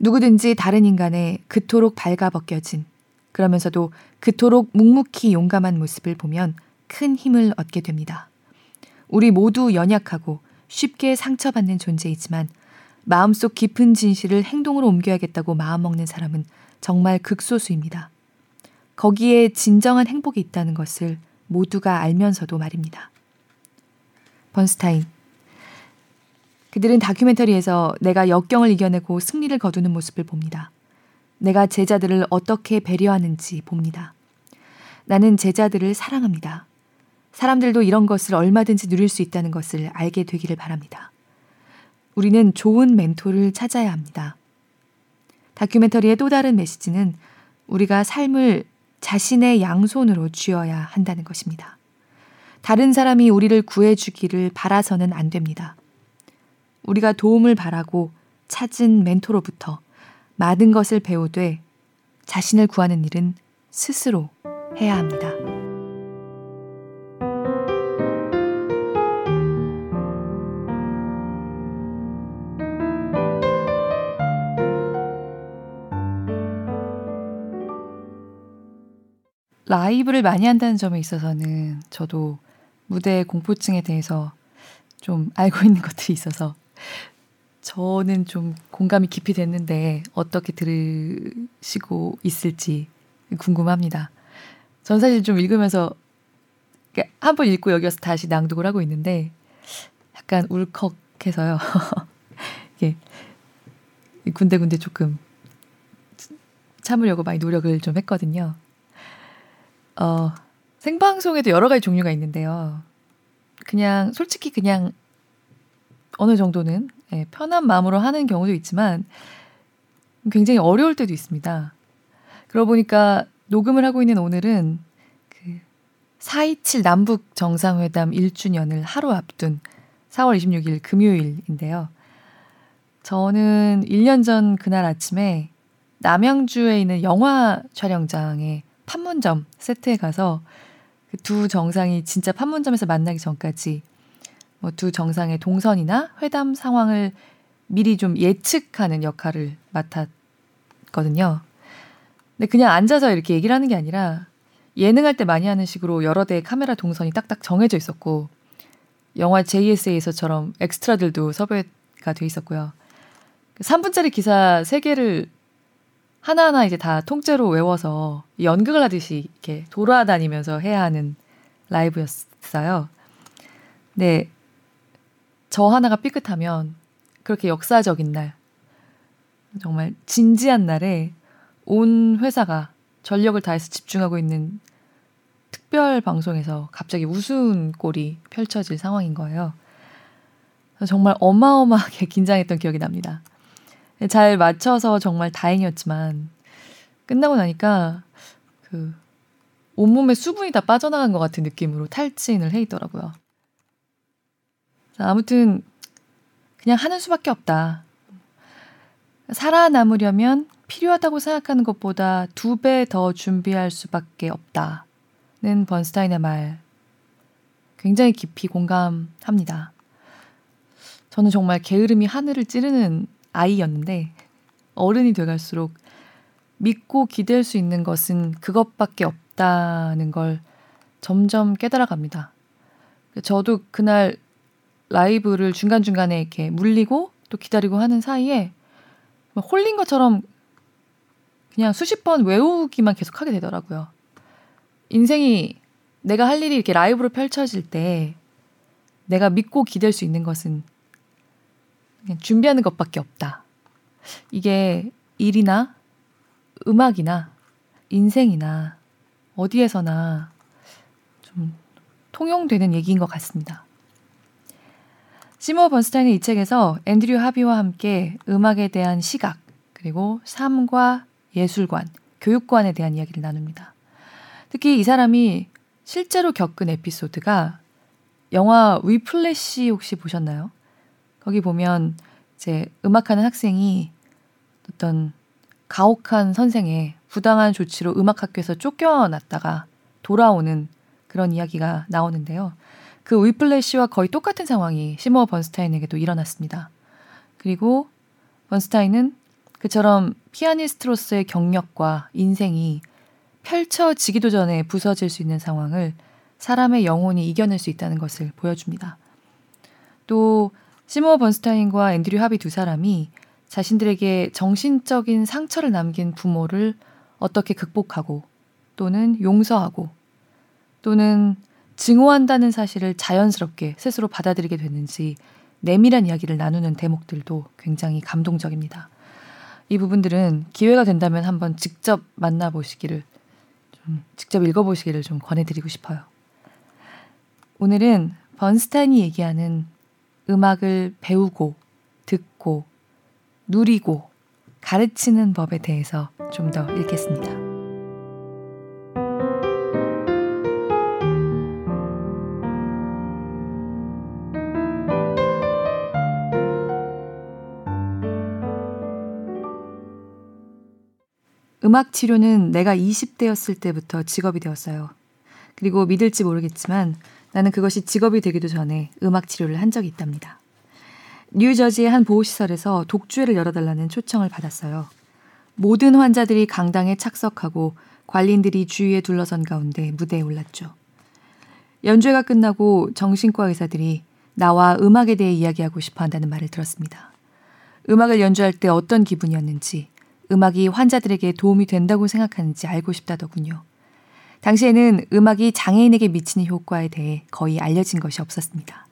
누구든지 다른 인간의 그토록 발가벗겨진 그러면서도 그토록 묵묵히 용감한 모습을 보면 큰 힘을 얻게 됩니다. 우리 모두 연약하고 쉽게 상처받는 존재이지만 마음속 깊은 진실을 행동으로 옮겨야겠다고 마음먹는 사람은 정말 극소수입니다. 거기에 진정한 행복이 있다는 것을 모두가 알면서도 말입니다. 번스타인. 그들은 다큐멘터리에서 내가 역경을 이겨내고 승리를 거두는 모습을 봅니다. 내가 제자들을 어떻게 배려하는지 봅니다. 나는 제자들을 사랑합니다. 사람들도 이런 것을 얼마든지 누릴 수 있다는 것을 알게 되기를 바랍니다. 우리는 좋은 멘토를 찾아야 합니다. 다큐멘터리의 또 다른 메시지는 우리가 삶을 자신의 양손으로 쥐어야 한다는 것입니다. 다른 사람이 우리를 구해주기를 바라서는 안 됩니다. 우리가 도움을 바라고 찾은 멘토로부터 많은 것을 배우되 자신을 구하는 일은 스스로 해야 합니다. 라이브를 많이 한다는 점에 있어서는 저도 무대 공포증에 대해서 좀 알고 있는 것들이 있어서 저는 좀 공감이 깊이 됐는데 어떻게 들으시고 있을지 궁금합니다. 전 사실 좀 읽으면서 한 번 읽고 여기 와서 다시 낭독을 하고 있는데 약간 울컥해서요. 이게 군데군데 조금 참으려고 많이 노력을 좀 했거든요. 어, 생방송에도 여러 가지 종류가 있는데요. 그냥 솔직히 그냥 어느 정도는 예, 편한 마음으로 하는 경우도 있지만 굉장히 어려울 때도 있습니다. 그러고 보니까 녹음을 하고 있는 오늘은 그 4.27 남북 정상회담 1주년을 하루 앞둔 4월 26일 금요일인데요. 저는 1년 전 그날 아침에 남양주에 있는 영화 촬영장에 판문점 세트에 가서 그 두 정상이 진짜 판문점에서 만나기 전까지 뭐 두 정상의 동선이나 회담 상황을 미리 좀 예측하는 역할을 맡았거든요. 근데 그냥 앉아서 이렇게 얘기를 하는 게 아니라 예능할 때 많이 하는 식으로 여러 대의 카메라 동선이 딱딱 정해져 있었고 영화 JSA에서처럼 엑스트라들도 섭외가 돼 있었고요. 3분짜리 기사 3개를 하나하나 이제 다 통째로 외워서 연극을 하듯이 이렇게 돌아다니면서 해야 하는 라이브였어요. 네. 저 하나가 삐끗하면 그렇게 역사적인 날, 정말 진지한 날에 온 회사가 전력을 다해서 집중하고 있는 특별 방송에서 갑자기 우스운 꼴이 펼쳐질 상황인 거예요. 정말 어마어마하게 긴장했던 기억이 납니다. 잘 맞춰서 정말 다행이었지만 끝나고 나니까 그 온몸에 수분이 다 빠져나간 것 같은 느낌으로 탈진을 해 있더라고요. 자, 아무튼 그냥 하는 수밖에 없다. 살아남으려면 필요하다고 생각하는 것보다 두 배 더 준비할 수밖에 없다 는 번스타인의 말 굉장히 깊이 공감합니다. 저는 정말 게으름이 하늘을 찌르는 아이였는데 어른이 돼갈수록 믿고 기댈 수 있는 것은 그것밖에 없다는 걸 점점 깨달아 갑니다. 저도 그날 라이브를 중간중간에 이렇게 물리고 또 기다리고 하는 사이에 홀린 것처럼 그냥 수십 번 외우기만 계속 하게 되더라고요. 인생이 내가 할 일이 이렇게 라이브로 펼쳐질 때 내가 믿고 기댈 수 있는 것은 준비하는 것밖에 없다. 이게 일이나 음악이나 인생이나 어디에서나 좀 통용되는 얘기인 것 같습니다. 시모 번스타인의 이 책에서 앤드류 하비와 함께 음악에 대한 시각, 그리고 삶과 예술관, 교육관에 대한 이야기를 나눕니다. 특히 이 사람이 실제로 겪은 에피소드가 영화 위플래시 혹시 보셨나요? 거기 보면 이제 음악하는 학생이 어떤 가혹한 선생의 부당한 조치로 음악학교에서 쫓겨났다가 돌아오는 그런 이야기가 나오는데요. 그 위플래시와 거의 똑같은 상황이 시모 번스타인에게도 일어났습니다. 그리고 번스타인은 그처럼 피아니스트로서의 경력과 인생이 펼쳐지기도 전에 부서질 수 있는 상황을 사람의 영혼이 이겨낼 수 있다는 것을 보여줍니다. 또 시모 번스타인과 앤드류 하비 두 사람이 자신들에게 정신적인 상처를 남긴 부모를 어떻게 극복하고 또는 용서하고 또는 증오한다는 사실을 자연스럽게 스스로 받아들이게 됐는지 내밀한 이야기를 나누는 대목들도 굉장히 감동적입니다. 이 부분들은 기회가 된다면 한번 직접 만나보시기를 좀 직접 읽어보시기를 좀 권해드리고 싶어요. 오늘은 번스타인이 얘기하는 음악을 배우고 듣고 누리고 가르치는 법에 대해서 좀 더 읽겠습니다. 음악 치료는 내가 20대였을 때부터 직업이 되었어요. 그리고 믿을지 모르겠지만 나는 그것이 직업이 되기도 전에 음악 치료를 한 적이 있답니다. 뉴저지의 한 보호시설에서 독주회를 열어달라는 초청을 받았어요. 모든 환자들이 강당에 착석하고 관리인들이 주위에 둘러선 가운데 무대에 올랐죠. 연주회가 끝나고 정신과 의사들이 나와 음악에 대해 이야기하고 싶어 한다는 말을 들었습니다. 음악을 연주할 때 어떤 기분이었는지, 음악이 환자들에게 도움이 된다고 생각하는지 알고 싶다더군요. 당시에는 음악이 장애인에게 미치는 효과에 대해 거의 알려진 것이 없었습니다.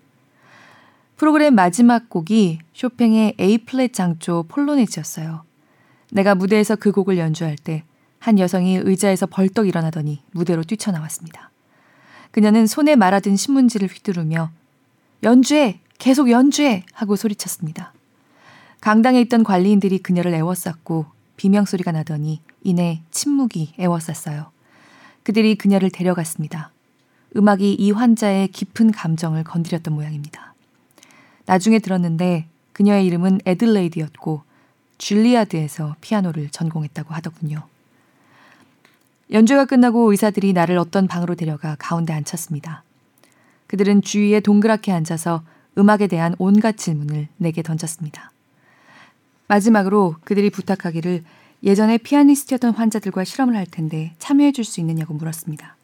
프로그램 마지막 곡이 쇼팽의 A 플랫 장조 폴로네즈였어요. 내가 무대에서 그 곡을 연주할 때 한 여성이 의자에서 벌떡 일어나더니 무대로 뛰쳐나왔습니다. 그녀는 손에 말아든 신문지를 휘두르며 연주해! 계속 연주해! 하고 소리쳤습니다. 강당에 있던 관리인들이 그녀를 애워쌌고 비명소리가 나더니 이내 침묵이 애워쌌어요. 그들이 그녀를 데려갔습니다. 음악이 이 환자의 깊은 감정을 건드렸던 모양입니다. 나중에 들었는데 그녀의 이름은 에들레이드였고 줄리아드에서 피아노를 전공했다고 하더군요. 연주가 끝나고 의사들이 나를 어떤 방으로 데려가 가운데 앉혔습니다. 그들은 주위에 동그랗게 앉아서 음악에 대한 온갖 질문을 내게 던졌습니다. 마지막으로 그들이 부탁하기를 예전에 피아니스트였던 환자들과 실험을 할 텐데 참여해 줄 수 있느냐고 물었습니다.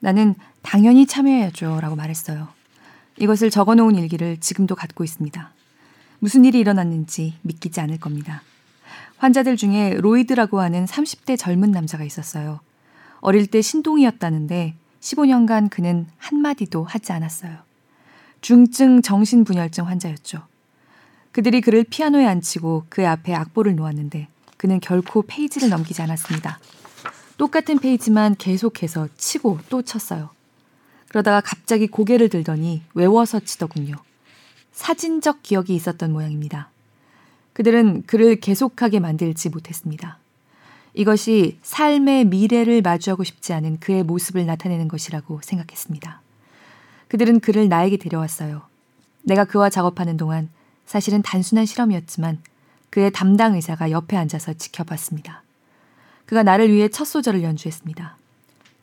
나는 당연히 참여해야죠 라고 말했어요. 이것을 적어 놓은 일기를 지금도 갖고 있습니다. 무슨 일이 일어났는지 믿기지 않을 겁니다. 환자들 중에 로이드라고 하는 30대 젊은 남자가 있었어요. 어릴 때 신동이었다는데 15년간 그는 한마디도 하지 않았어요. 중증 정신분열증 환자였죠. 그들이 그를 피아노에 앉히고 그의 앞에 악보를 놓았는데 그는 결코 페이지를 넘기지 않았습니다. 똑같은 페이지만 계속해서 치고 또 쳤어요. 그러다가 갑자기 고개를 들더니 외워서 치더군요. 사진적 기억이 있었던 모양입니다. 그들은 그를 계속하게 만들지 못했습니다. 이것이 삶의 미래를 마주하고 싶지 않은 그의 모습을 나타내는 것이라고 생각했습니다. 그들은 그를 나에게 데려왔어요. 내가 그와 작업하는 동안 사실은 단순한 실험이었지만 그의 담당 의사가 옆에 앉아서 지켜봤습니다. 그가 나를 위해 첫 소절을 연주했습니다.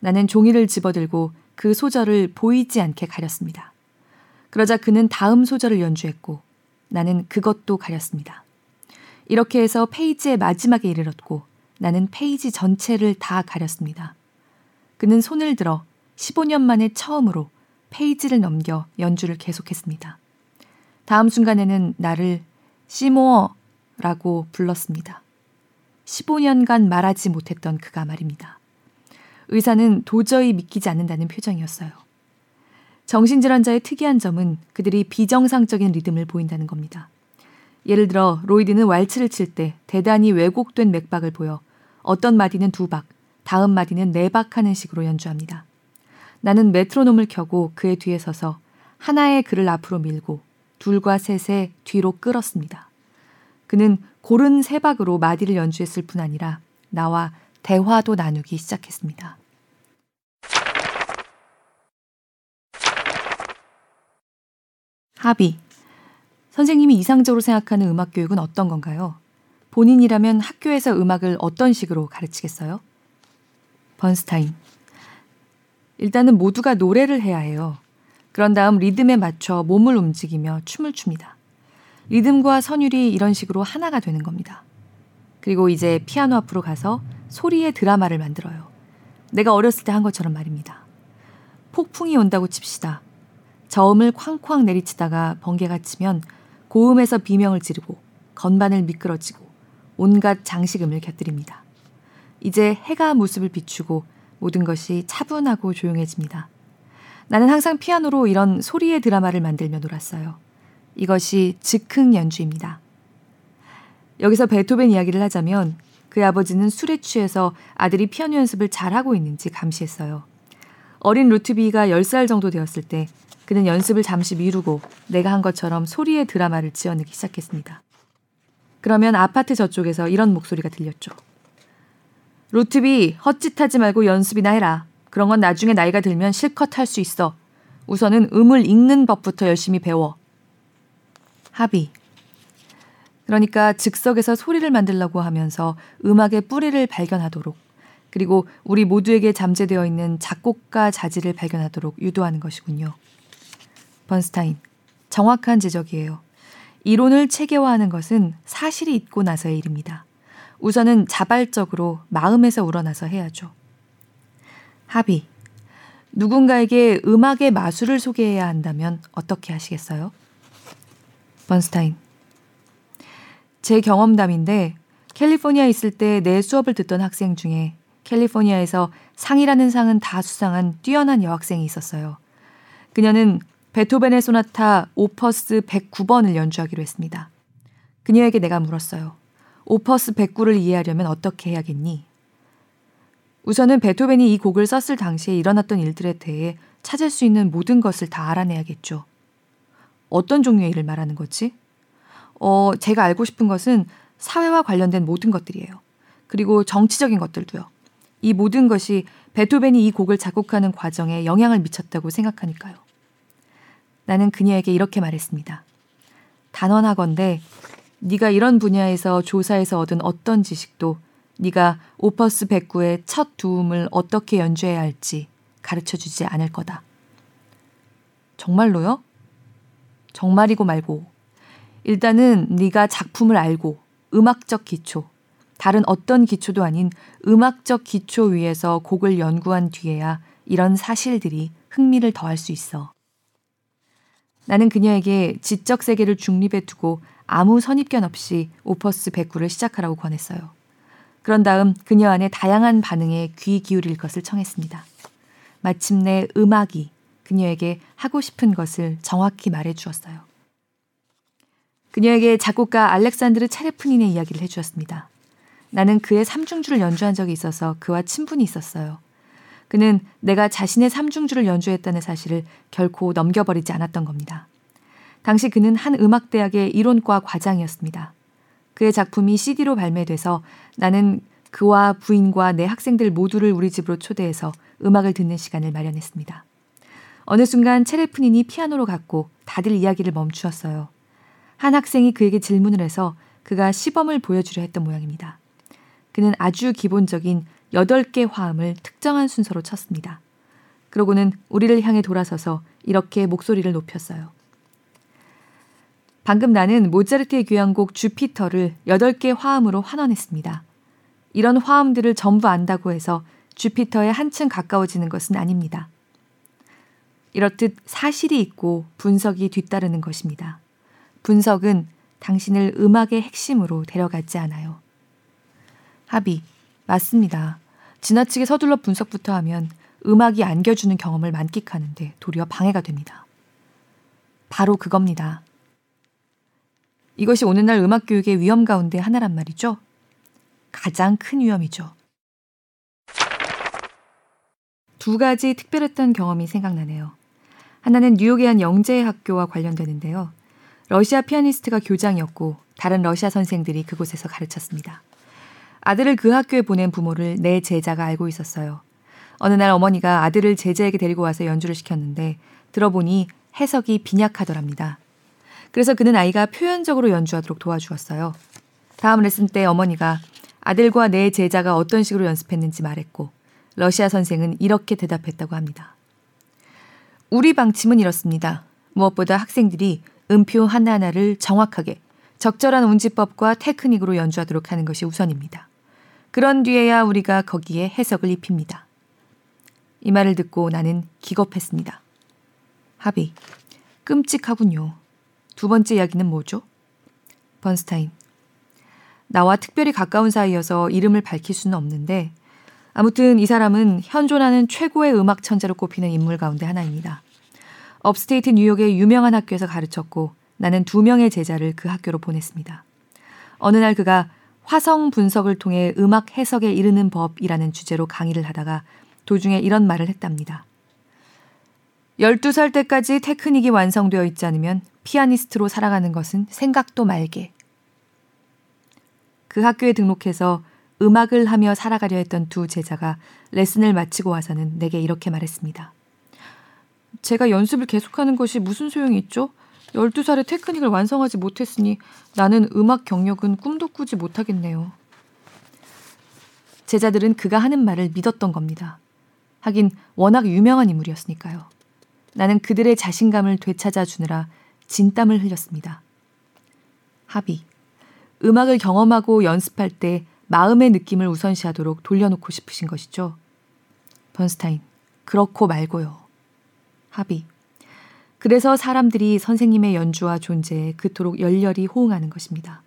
나는 종이를 집어들고 그 소절을 보이지 않게 가렸습니다. 그러자 그는 다음 소절을 연주했고 나는 그것도 가렸습니다. 이렇게 해서 페이지의 마지막에 이르렀고 나는 페이지 전체를 다 가렸습니다. 그는 손을 들어 15년 만에 처음으로 페이지를 넘겨 연주를 계속했습니다. 다음 순간에는 나를 시모어 라고 불렀습니다. 15년간 말하지 못했던 그가 말입니다. 의사는 도저히 믿기지 않는다는 표정이었어요. 정신질환자의 특이한 점은 그들이 비정상적인 리듬을 보인다는 겁니다. 예를 들어 로이드는 왈츠를 칠 때 대단히 왜곡된 맥박을 보여 어떤 마디는 두 박, 다음 마디는 네 박 하는 식으로 연주합니다. 나는 메트로놈을 켜고 그의 뒤에 서서 하나의 글을 앞으로 밀고 둘과 셋의 뒤로 끌었습니다. 그는 고른 세 박으로 마디를 연주했을 뿐 아니라 나와 대화도 나누기 시작했습니다. 합의. 선생님이 이상적으로 생각하는 음악 교육은 어떤 건가요? 본인이라면 학교에서 음악을 어떤 식으로 가르치겠어요? 번스타인. 일단은 모두가 노래를 해야 해요. 그런 다음 리듬에 맞춰 몸을 움직이며 춤을 춥니다. 리듬과 선율이 이런 식으로 하나가 되는 겁니다. 그리고 이제 피아노 앞으로 가서 소리의 드라마를 만들어요. 내가 어렸을 때 한 것처럼 말입니다. 폭풍이 온다고 칩시다. 저음을 쾅쾅 내리치다가 번개가 치면 고음에서 비명을 지르고 건반을 미끄러지고 온갖 장식음을 곁들입니다. 이제 해가 모습을 비추고 모든 것이 차분하고 조용해집니다. 나는 항상 피아노로 이런 소리의 드라마를 만들며 놀았어요. 이것이 즉흥 연주입니다. 여기서 베토벤 이야기를 하자면 그의 아버지는 술에 취해서 아들이 피아노 연습을 잘하고 있는지 감시했어요. 어린 루트비가 10살 정도 되었을 때 그는 연습을 잠시 미루고 내가 한 것처럼 소리의 드라마를 지어내기 시작했습니다. 그러면 아파트 저쪽에서 이런 목소리가 들렸죠. 루트비, 헛짓하지 말고 연습이나 해라. 그런 건 나중에 나이가 들면 실컷 할 수 있어. 우선은 음을 읽는 법부터 열심히 배워. 합의. 그러니까 즉석에서 소리를 만들려고 하면서 음악의 뿌리를 발견하도록 그리고 우리 모두에게 잠재되어 있는 작곡가 자질을 발견하도록 유도하는 것이군요. 번스타인. 정확한 지적이에요. 이론을 체계화하는 것은 사실이 있고 나서의 일입니다. 우선은 자발적으로 마음에서 우러나서 해야죠. 합의. 누군가에게 음악의 마술을 소개해야 한다면 어떻게 하시겠어요? 번스타인. 제 경험담인데 캘리포니아에 있을 때 내 수업을 듣던 학생 중에 캘리포니아에서 상이라는 상은 다 수상한 뛰어난 여학생이 있었어요. 그녀는 베토벤의 소나타 오퍼스 109번을 연주하기로 했습니다. 그녀에게 내가 물었어요. 오퍼스 109를 이해하려면 어떻게 해야겠니? 우선은 베토벤이 이 곡을 썼을 당시에 일어났던 일들에 대해 찾을 수 있는 모든 것을 다 알아내야겠죠. 어떤 종류의 일을 말하는 거지? 어, 제가 알고 싶은 것은 사회와 관련된 모든 것들이에요. 그리고 정치적인 것들도요. 이 모든 것이 베토벤이 이 곡을 작곡하는 과정에 영향을 미쳤다고 생각하니까요. 나는 그녀에게 이렇게 말했습니다. 단언하건대 네가 이런 분야에서 조사해서 얻은 어떤 지식도 네가 오퍼스 109의 첫 두음을 어떻게 연주해야 할지 가르쳐 주지 않을 거다. 정말로요? 정말이고 말고 일단은 네가 작품을 알고 음악적 기초 다른 어떤 기초도 아닌 음악적 기초 위에서 곡을 연구한 뒤에야 이런 사실들이 흥미를 더할 수 있어. 나는 그녀에게 지적 세계를 중립에 두고 아무 선입견 없이 오퍼스 109를 시작하라고 권했어요. 그런 다음 그녀 안에 다양한 반응에 귀 기울일 것을 청했습니다. 마침내 음악이 그녀에게 하고 싶은 것을 정확히 말해 주었어요. 그녀에게 작곡가 알렉산드르 차레프닌의 이야기를 해주었습니다. 나는 그의 삼중주를 연주한 적이 있어서 그와 친분이 있었어요. 그는 내가 자신의 삼중주를 연주했다는 사실을 결코 넘겨버리지 않았던 겁니다. 당시 그는 한 음악대학의 이론과 과장이었습니다. 그의 작품이 CD로 발매돼서 나는 그와 부인과 내 학생들 모두를 우리 집으로 초대해서 음악을 듣는 시간을 마련했습니다. 어느 순간 체레프닌이 피아노로 갔고 다들 이야기를 멈추었어요. 한 학생이 그에게 질문을 해서 그가 시범을 보여주려 했던 모양입니다. 그는 아주 기본적인 8개 화음을 특정한 순서로 쳤습니다. 그러고는 우리를 향해 돌아서서 이렇게 목소리를 높였어요. 방금 나는 모차르트의 교향곡 주피터를 8개 화음으로 환원했습니다. 이런 화음들을 전부 안다고 해서 주피터에 한층 가까워지는 것은 아닙니다. 이렇듯 사실이 있고 분석이 뒤따르는 것입니다. 분석은 당신을 음악의 핵심으로 데려가지 않아요. 합의. 맞습니다. 지나치게 서둘러 분석부터 하면 음악이 안겨주는 경험을 만끽하는데 도리어 방해가 됩니다. 바로 그겁니다. 이것이 오늘날 음악 교육의 위험 가운데 하나란 말이죠. 가장 큰 위험이죠. 두 가지 특별했던 경험이 생각나네요. 하나는 뉴욕의 한 영재 학교와 관련되는데요. 러시아 피아니스트가 교장이었고 다른 러시아 선생들이 그곳에서 가르쳤습니다. 아들을 그 학교에 보낸 부모를 내 제자가 알고 있었어요. 어느 날 어머니가 아들을 제자에게 데리고 와서 연주를 시켰는데 들어보니 해석이 빈약하더랍니다. 그래서 그는 아이가 표현적으로 연주하도록 도와주었어요. 다음 레슨 때 어머니가 아들과 내 제자가 어떤 식으로 연습했는지 말했고 러시아 선생은 이렇게 대답했다고 합니다. 우리 방침은 이렇습니다. 무엇보다 학생들이 음표 하나하나를 정확하게 적절한 운지법과 테크닉으로 연주하도록 하는 것이 우선입니다. 그런 뒤에야 우리가 거기에 해석을 입힙니다. 이 말을 듣고 나는 기겁했습니다. 합의. 끔찍하군요. 두 번째 이야기는 뭐죠? 번스타인. 나와 특별히 가까운 사이여서 이름을 밝힐 수는 없는데 아무튼 이 사람은 현존하는 최고의 음악 천재로 꼽히는 인물 가운데 하나입니다. 업스테이트 뉴욕의 유명한 학교에서 가르쳤고 나는 두 명의 제자를 그 학교로 보냈습니다. 어느 날 그가 화성 분석을 통해 음악 해석에 이르는 법이라는 주제로 강의를 하다가 도중에 이런 말을 했답니다. 12살 때까지 테크닉이 완성되어 있지 않으면 피아니스트로 살아가는 것은 생각도 말게. 그 학교에 등록해서 음악을 하며 살아가려 했던 두 제자가 레슨을 마치고 와서는 내게 이렇게 말했습니다. 제가 연습을 계속하는 것이 무슨 소용이 있죠? 12살에 테크닉을 완성하지 못했으니 나는 음악 경력은 꿈도 꾸지 못하겠네요. 제자들은 그가 하는 말을 믿었던 겁니다. 하긴 워낙 유명한 인물이었으니까요. 나는 그들의 자신감을 되찾아 주느라 진땀을 흘렸습니다. 합의. 음악을 경험하고 연습할 때 마음의 느낌을 우선시하도록 돌려놓고 싶으신 것이죠. 번스타인, 그렇고 말고요. 합의. 그래서 사람들이 선생님의 연주와 존재에 그토록 열렬히 호응하는 것입니다.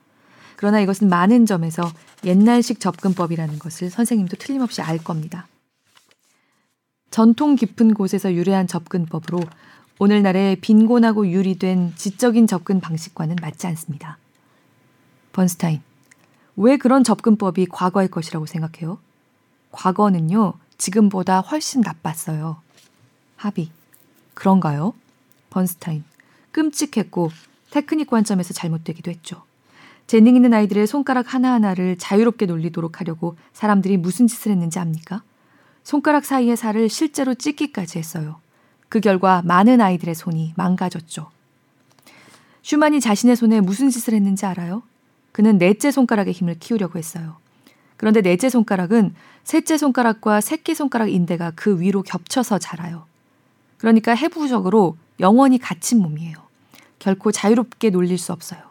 그러나 이것은 많은 점에서 옛날식 접근법이라는 것을 선생님도 틀림없이 알 겁니다. 전통 깊은 곳에서 유래한 접근법으로 오늘날의 빈곤하고 유리된 지적인 접근 방식과는 맞지 않습니다. 번스타인, 왜 그런 접근법이 과거의 것이라고 생각해요? 과거는요, 지금보다 훨씬 나빴어요. 합의. 그런가요? 번스타인. 끔찍했고 테크닉 관점에서 잘못되기도 했죠. 재능 있는 아이들의 손가락 하나하나를 자유롭게 놀리도록 하려고 사람들이 무슨 짓을 했는지 압니까? 손가락 사이의 살을 실제로 찢기까지 했어요. 그 결과 많은 아이들의 손이 망가졌죠. 슈만이 자신의 손에 무슨 짓을 했는지 알아요? 그는 넷째 손가락의 힘을 키우려고 했어요. 그런데 넷째 손가락은 셋째 손가락과 새끼 손가락 인대가 그 위로 겹쳐서 자라요. 그러니까 해부적으로 영원히 갇힌 몸이에요. 결코 자유롭게 놀릴 수 없어요.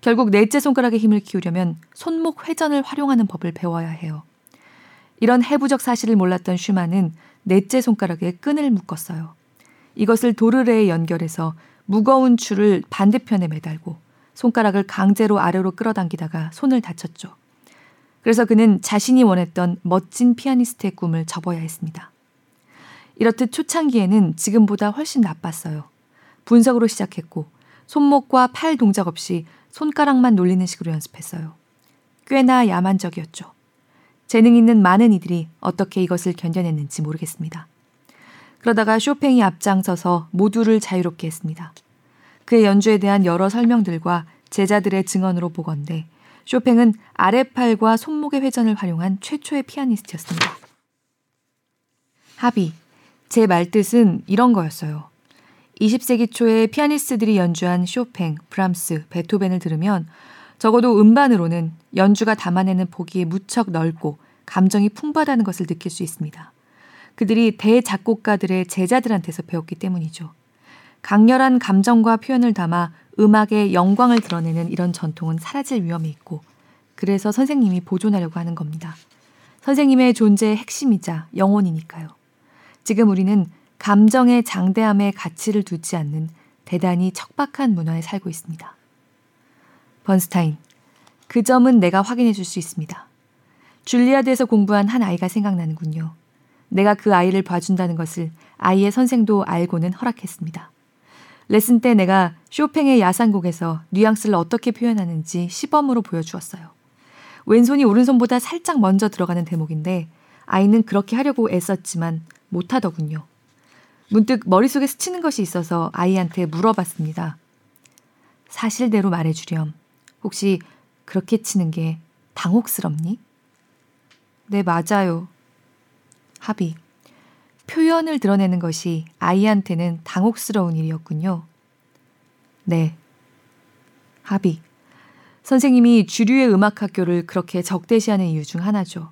결국 넷째 손가락의 힘을 키우려면 손목 회전을 활용하는 법을 배워야 해요. 이런 해부적 사실을 몰랐던 슈만은 넷째 손가락에 끈을 묶었어요. 이것을 도르래에 연결해서 무거운 줄을 반대편에 매달고 손가락을 강제로 아래로 끌어당기다가 손을 다쳤죠. 그래서 그는 자신이 원했던 멋진 피아니스트의 꿈을 접어야 했습니다. 이렇듯 초창기에는 지금보다 훨씬 나빴어요. 분석으로 시작했고 손목과 팔 동작 없이 손가락만 놀리는 식으로 연습했어요. 꽤나 야만적이었죠. 재능 있는 많은 이들이 어떻게 이것을 견뎌냈는지 모르겠습니다. 그러다가 쇼팽이 앞장서서 모두를 자유롭게 했습니다. 그의 연주에 대한 여러 설명들과 제자들의 증언으로 보건대 쇼팽은 아래팔과 손목의 회전을 활용한 최초의 피아니스트였습니다. 합의. 제 말뜻은 이런 거였어요. 20세기 초에 피아니스트들이 연주한 쇼팽, 브람스, 베토벤을 들으면 적어도 음반으로는 연주가 담아내는 보기에 무척 넓고 감정이 풍부하다는 것을 느낄 수 있습니다. 그들이 대작곡가들의 제자들한테서 배웠기 때문이죠. 강렬한 감정과 표현을 담아 음악의 영광을 드러내는 이런 전통은 사라질 위험이 있고 그래서 선생님이 보존하려고 하는 겁니다. 선생님의 존재의 핵심이자 영혼이니까요. 지금 우리는 감정의 장대함에 가치를 두지 않는 대단히 척박한 문화에 살고 있습니다. 번스타인, 그 점은 내가 확인해 줄 수 있습니다. 줄리아드에서 공부한 한 아이가 생각나는군요. 내가 그 아이를 봐준다는 것을 아이의 선생도 알고는 허락했습니다. 레슨 때 내가 쇼팽의 야상곡에서 뉘앙스를 어떻게 표현하는지 시범으로 보여주었어요. 왼손이 오른손보다 살짝 먼저 들어가는 대목인데 아이는 그렇게 하려고 애썼지만 못하더군요. 문득 머릿속에 스치는 것이 있어서 아이한테 물어봤습니다. 사실대로 말해주렴. 혹시 그렇게 치는 게 당혹스럽니? 네, 맞아요. 합의. 표현을 드러내는 것이 아이한테는 당혹스러운 일이었군요. 네. 합의. 선생님이 주류의 음악 학교를 그렇게 적대시하는 이유 중 하나죠.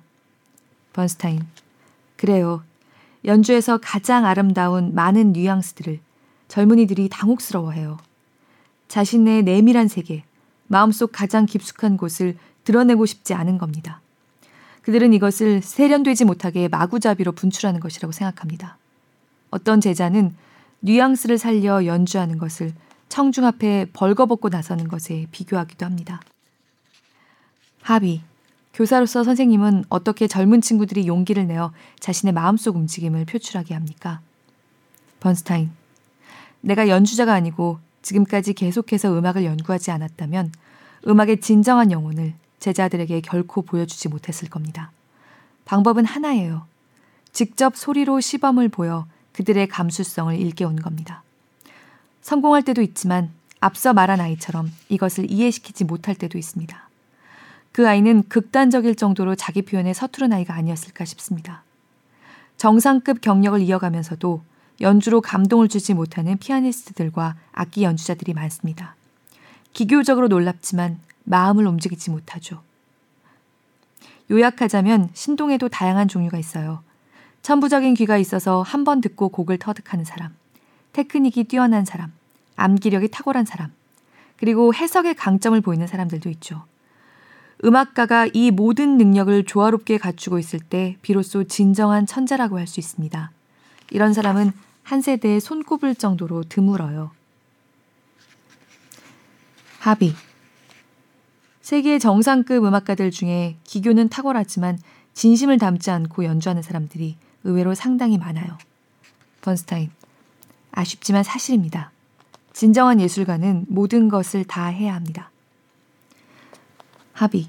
번스타인. 그래요. 연주에서 가장 아름다운 많은 뉘앙스들을 젊은이들이 당혹스러워해요. 자신의 내밀한 세계, 마음속 가장 깊숙한 곳을 드러내고 싶지 않은 겁니다. 그들은 이것을 세련되지 못하게 마구잡이로 분출하는 것이라고 생각합니다. 어떤 제자는 뉘앙스를 살려 연주하는 것을 청중 앞에 벌거벗고 나서는 것에 비교하기도 합니다. 합의. 교사로서 선생님은 어떻게 젊은 친구들이 용기를 내어 자신의 마음속 움직임을 표출하게 합니까? 번스타인. 내가 연주자가 아니고 지금까지 계속해서 음악을 연구하지 않았다면 음악의 진정한 영혼을 제자들에게 결코 보여주지 못했을 겁니다. 방법은 하나예요. 직접 소리로 시범을 보여 그들의 감수성을 일깨우는 겁니다. 성공할 때도 있지만 앞서 말한 아이처럼 이것을 이해시키지 못할 때도 있습니다. 그 아이는 극단적일 정도로 자기 표현에 서투른 아이가 아니었을까 싶습니다. 정상급 경력을 이어가면서도 연주로 감동을 주지 못하는 피아니스트들과 악기 연주자들이 많습니다. 기교적으로 놀랍지만 마음을 움직이지 못하죠. 요약하자면 신동에도 다양한 종류가 있어요. 천부적인 귀가 있어서 한 번 듣고 곡을 터득하는 사람, 테크닉이 뛰어난 사람, 암기력이 탁월한 사람, 그리고 해석의 강점을 보이는 사람들도 있죠. 음악가가 이 모든 능력을 조화롭게 갖추고 있을 때 비로소 진정한 천재라고 할 수 있습니다. 이런 사람은 한 세대에 손꼽을 정도로 드물어요. 합의. 세계 정상급 음악가들 중에 기교는 탁월하지만 진심을 담지 않고 연주하는 사람들이 의외로 상당히 많아요. 번스타인. 아쉽지만 사실입니다. 진정한 예술가는 모든 것을 다 해야 합니다. 합의.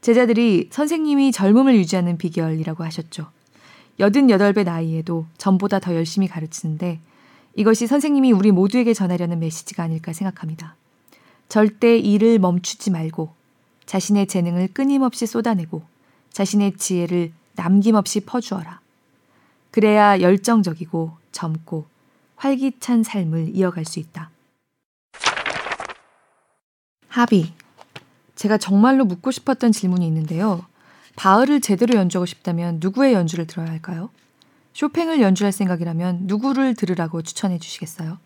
제자들이 선생님이 젊음을 유지하는 비결이라고 하셨죠. 88배 나이에도 전보다 더 열심히 가르치는데 이것이 선생님이 우리 모두에게 전하려는 메시지가 아닐까 생각합니다. 절대 일을 멈추지 말고 자신의 재능을 끊임없이 쏟아내고 자신의 지혜를 남김없이 퍼주어라. 그래야 열정적이고 젊고 활기찬 삶을 이어갈 수 있다. 합의. 제가 정말로 묻고 싶었던 질문이 있는데요. 바흐를 제대로 연주하고 싶다면 누구의 연주를 들어야 할까요? 쇼팽을 연주할 생각이라면 누구를 들으라고 추천해 주시겠어요?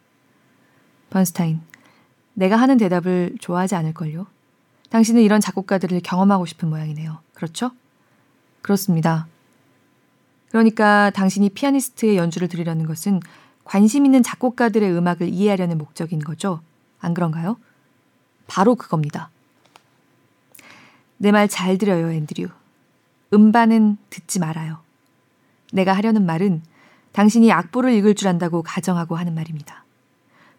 번스타인. 내가 하는 대답을 좋아하지 않을걸요? 당신은 이런 작곡가들을 경험하고 싶은 모양이네요. 그렇죠? 그렇습니다. 그러니까 당신이 피아니스트의 연주를 들으려는 것은 관심 있는 작곡가들의 음악을 이해하려는 목적인 거죠. 안 그런가요? 바로 그겁니다. 내 말 잘 들어요, 앤드류. 음반은 듣지 말아요. 내가 하려는 말은 당신이 악보를 읽을 줄 안다고 가정하고 하는 말입니다.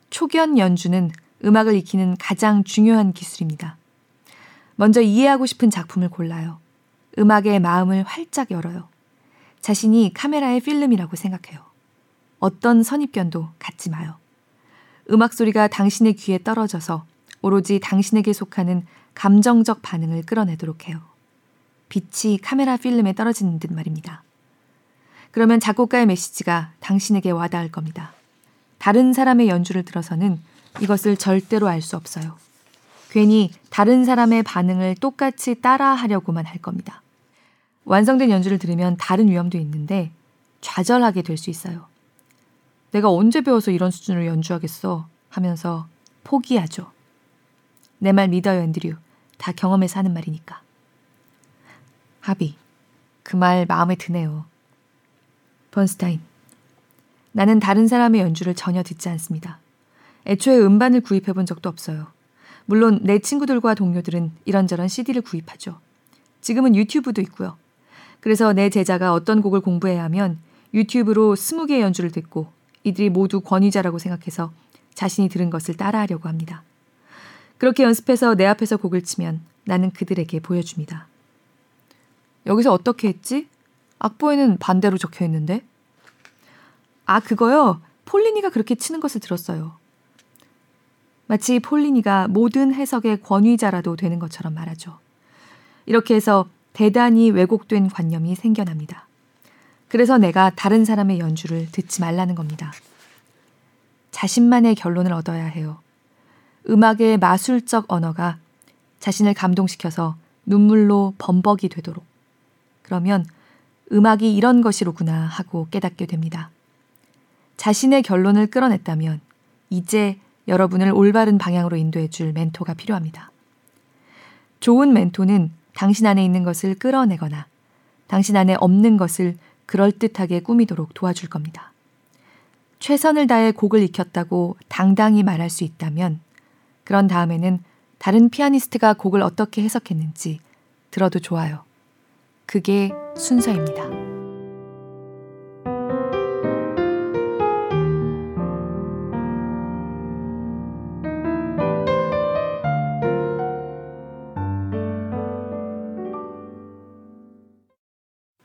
초견 연주는 음악을 익히는 가장 중요한 기술입니다. 먼저 이해하고 싶은 작품을 골라요. 음악의 마음을 활짝 열어요. 자신이 카메라의 필름이라고 생각해요. 어떤 선입견도 갖지 마요. 음악 소리가 당신의 귀에 떨어져서 오로지 당신에게 속하는 감정적 반응을 끌어내도록 해요. 빛이 카메라 필름에 떨어지는 듯 말입니다. 그러면 작곡가의 메시지가 당신에게 와닿을 겁니다. 다른 사람의 연주를 들어서는 이것을 절대로 알 수 없어요. 괜히 다른 사람의 반응을 똑같이 따라 하려고만 할 겁니다. 완성된 연주를 들으면 다른 위험도 있는데 좌절하게 될 수 있어요. 내가 언제 배워서 이런 수준으로 연주하겠어 하면서 포기하죠. 내 말 믿어요, 앤드류. 다 경험해서 하는 말이니까. 하비, 그말 마음에 드네요. 번스타인, 나는 다른 사람의 연주를 전혀 듣지 않습니다. 애초에 음반을 구입해 본 적도 없어요. 물론 내 친구들과 동료들은 이런저런 CD를 구입하죠. 지금은 유튜브도 있고요. 그래서 내 제자가 어떤 곡을 공부해야 하면 유튜브로 20개의 연주를 듣고 이들이 모두 권위자라고 생각해서 자신이 들은 것을 따라하려고 합니다. 그렇게 연습해서 내 앞에서 곡을 치면 나는 그들에게 보여줍니다. 여기서 어떻게 했지? 악보에는 반대로 적혀 있는데? 아, 그거요. 폴리니가 그렇게 치는 것을 들었어요. 마치 폴리니가 모든 해석의 권위자라도 되는 것처럼 말하죠. 이렇게 해서 대단히 왜곡된 관념이 생겨납니다. 그래서 내가 다른 사람의 연주를 듣지 말라는 겁니다. 자신만의 결론을 얻어야 해요. 음악의 마술적 언어가 자신을 감동시켜서 눈물로 범벅이 되도록. 그러면 음악이 이런 것이로구나 하고 깨닫게 됩니다. 자신의 결론을 끌어냈다면 이제 여러분을 올바른 방향으로 인도해 줄 멘토가 필요합니다. 좋은 멘토는 당신 안에 있는 것을 끌어내거나 당신 안에 없는 것을 그럴듯하게 꾸미도록 도와줄 겁니다. 최선을 다해 곡을 익혔다고 당당히 말할 수 있다면 그런 다음에는 다른 피아니스트가 곡을 어떻게 해석했는지 들어도 좋아요. 그게 순서입니다.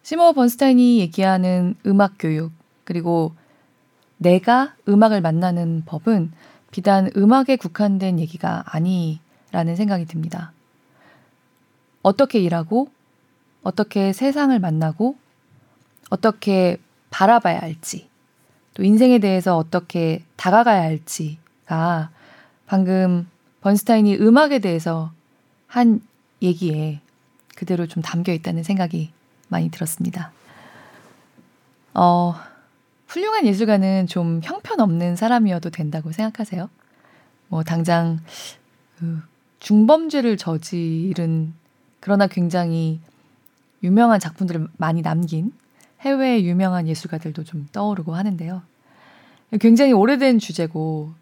시모 번스타인이 얘기하는 음악 교육 그리고 내가 음악을 만나는 법은 비단 음악에 국한된 얘기가 아니라는 생각이 듭니다. 어떻게 일하고 어떻게 세상을 만나고 어떻게 바라봐야 할지 또 인생에 대해서 어떻게 다가가야 할지가 방금 번스타인이 음악에 대해서 한 얘기에 그대로 좀 담겨 있다는 생각이 많이 들었습니다. 어, 훌륭한 예술가는 좀 형편없는 사람이어도 된다고 생각하세요? 뭐, 당장, 그 중범죄를 저지른, 그러나 굉장히 유명한 작품들을 많이 남긴 해외 유명한 예술가들도 좀 떠오르고 하는데요. 굉장히 오래된 주제고,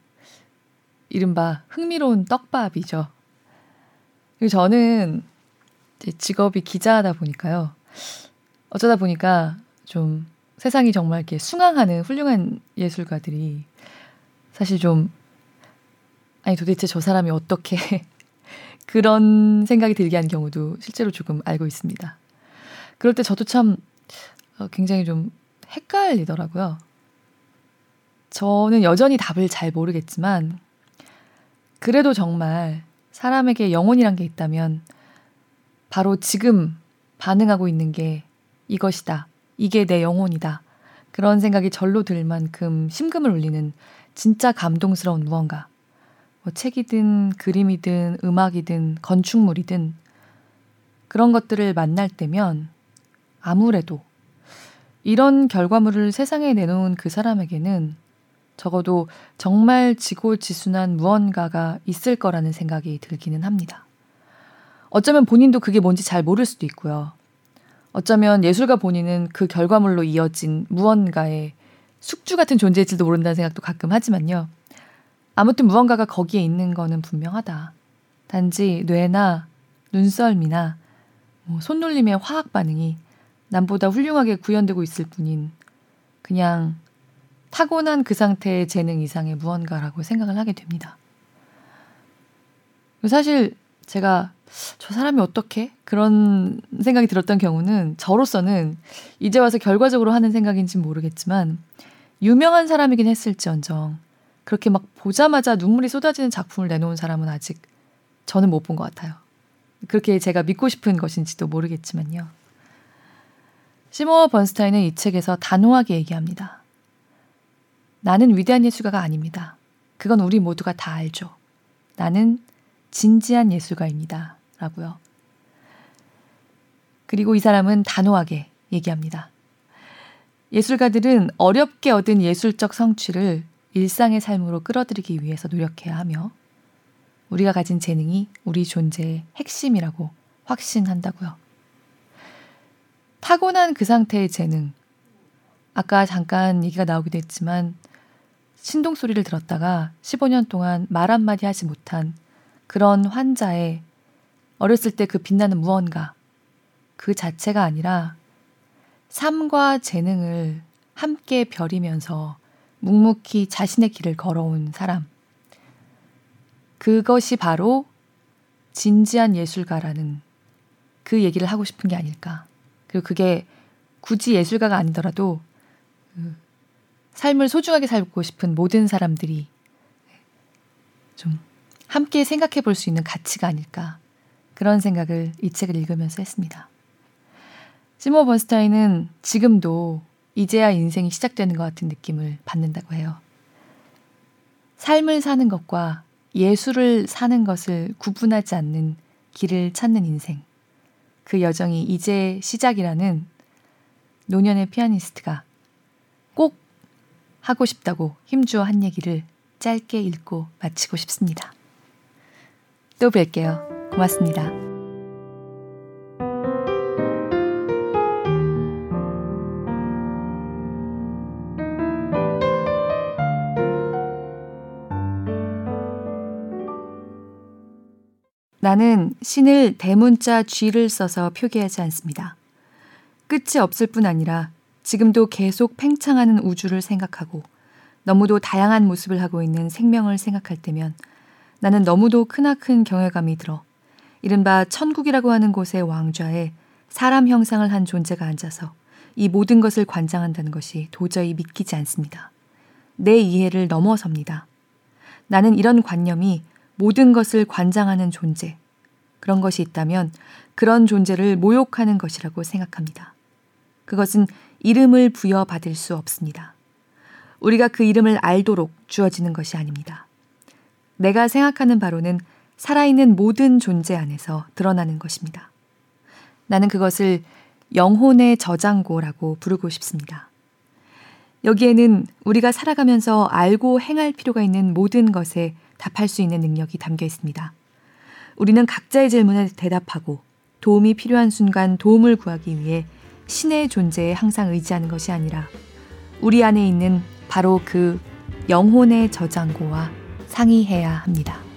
이른바 흥미로운 떡밥이죠. 그리고 저는 직업이 기자다 보니까요. 어쩌다 보니까 좀 세상이 정말 이렇게 숭앙하는 훌륭한 예술가들이 사실 좀 아니 도대체 저 사람이 어떻게 그런 생각이 들게 하는 경우도 실제로 조금 알고 있습니다. 그럴 때 저도 참 어, 굉장히 좀 헷갈리더라고요. 저는 여전히 답을 잘 모르겠지만 그래도 정말 사람에게 영혼이란 게 있다면 바로 지금 반응하고 있는 게 이것이다. 이게 내 영혼이다. 그런 생각이 절로 들 만큼 심금을 울리는 진짜 감동스러운 무언가. 뭐 책이든 그림이든 음악이든 건축물이든 그런 것들을 만날 때면 아무래도 이런 결과물을 세상에 내놓은 그 사람에게는 적어도 정말 지고지순한 무언가가 있을 거라는 생각이 들기는 합니다. 어쩌면 본인도 그게 뭔지 잘 모를 수도 있고요. 어쩌면 예술가 본인은 그 결과물로 이어진 무언가의 숙주 같은 존재일지도 모른다는 생각도 가끔 하지만요. 아무튼 무언가가 거기에 있는 거는 분명하다. 단지 뇌나 눈썰미나 뭐 손놀림의 화학 반응이 남보다 훌륭하게 구현되고 있을 뿐인 그냥 타고난 그 상태의 재능 이상의 무언가라고 생각을 하게 됩니다. 사실 제가 저 사람이 어떻게 그런 생각이 들었던 경우는 저로서는 이제 와서 결과적으로 하는 생각인지 모르겠지만 유명한 사람이긴 했을지언정 그렇게 막 보자마자 눈물이 쏟아지는 작품을 내놓은 사람은 아직 저는 못 본 것 같아요. 그렇게 제가 믿고 싶은 것인지도 모르겠지만요. 시모어 번스타인은 이 책에서 단호하게 얘기합니다. 나는 위대한 예술가가 아닙니다. 그건 우리 모두가 다 알죠. 나는 진지한 예술가입니다. 라고요. 그리고 이 사람은 단호하게 얘기합니다. 예술가들은 어렵게 얻은 예술적 성취를 일상의 삶으로 끌어들이기 위해서 노력해야 하며 우리가 가진 재능이 우리 존재의 핵심이라고 확신한다고요. 타고난 그 상태의 재능. 아까 잠깐 얘기가 나오기도 했지만 신동 소리를 들었다가 15년 동안 말 한마디 하지 못한 그런 환자의 어렸을 때 그 빛나는 무언가 그 자체가 아니라 삶과 재능을 함께 벼리면서 묵묵히 자신의 길을 걸어온 사람. 그것이 바로 진지한 예술가라는 그 얘기를 하고 싶은 게 아닐까. 그리고 그게 굳이 예술가가 아니더라도 그 삶을 소중하게 살고 싶은 모든 사람들이 좀 함께 생각해 볼 수 있는 가치가 아닐까. 그런 생각을 이 책을 읽으면서 했습니다. 시모 번스타인은 지금도 이제야 인생이 시작되는 것 같은 느낌을 받는다고 해요. 삶을 사는 것과 예술을 사는 것을 구분하지 않는 길을 찾는 인생. 그 여정이 이제 시작이라는 노년의 피아니스트가 꼭 하고 싶다고 힘주어 한 얘기를 짧게 읽고 마치고 싶습니다. 또 뵐게요. 고맙습니다. 나는 신을 대문자 쥐를 써서 표기하지 않습니다. 끝이 없을 뿐 아니라 지금도 계속 팽창하는 우주를 생각하고 너무도 다양한 모습을 하고 있는 생명을 생각할 때면 나는 너무도 크나큰 경외감이 들어 이른바 천국이라고 하는 곳의 왕좌에 사람 형상을 한 존재가 앉아서 이 모든 것을 관장한다는 것이 도저히 믿기지 않습니다. 내 이해를 넘어섭니다. 나는 이런 관념이 모든 것을 관장하는 존재, 그런 것이 있다면 그런 존재를 모욕하는 것이라고 생각합니다. 그것은 이름을 부여받을 수 없습니다. 우리가 그 이름을 알도록 주어지는 것이 아닙니다. 내가 생각하는 바로는 살아있는 모든 존재 안에서 드러나는 것입니다. 나는 그것을 영혼의 저장고라고 부르고 싶습니다. 여기에는 우리가 살아가면서 알고 행할 필요가 있는 모든 것에 답할 수 있는 능력이 담겨 있습니다. 우리는 각자의 질문에 대답하고 도움이 필요한 순간 도움을 구하기 위해 신의 존재에 항상 의지하는 것이 아니라 우리 안에 있는 바로 그 영혼의 저장고와 상의해야 합니다.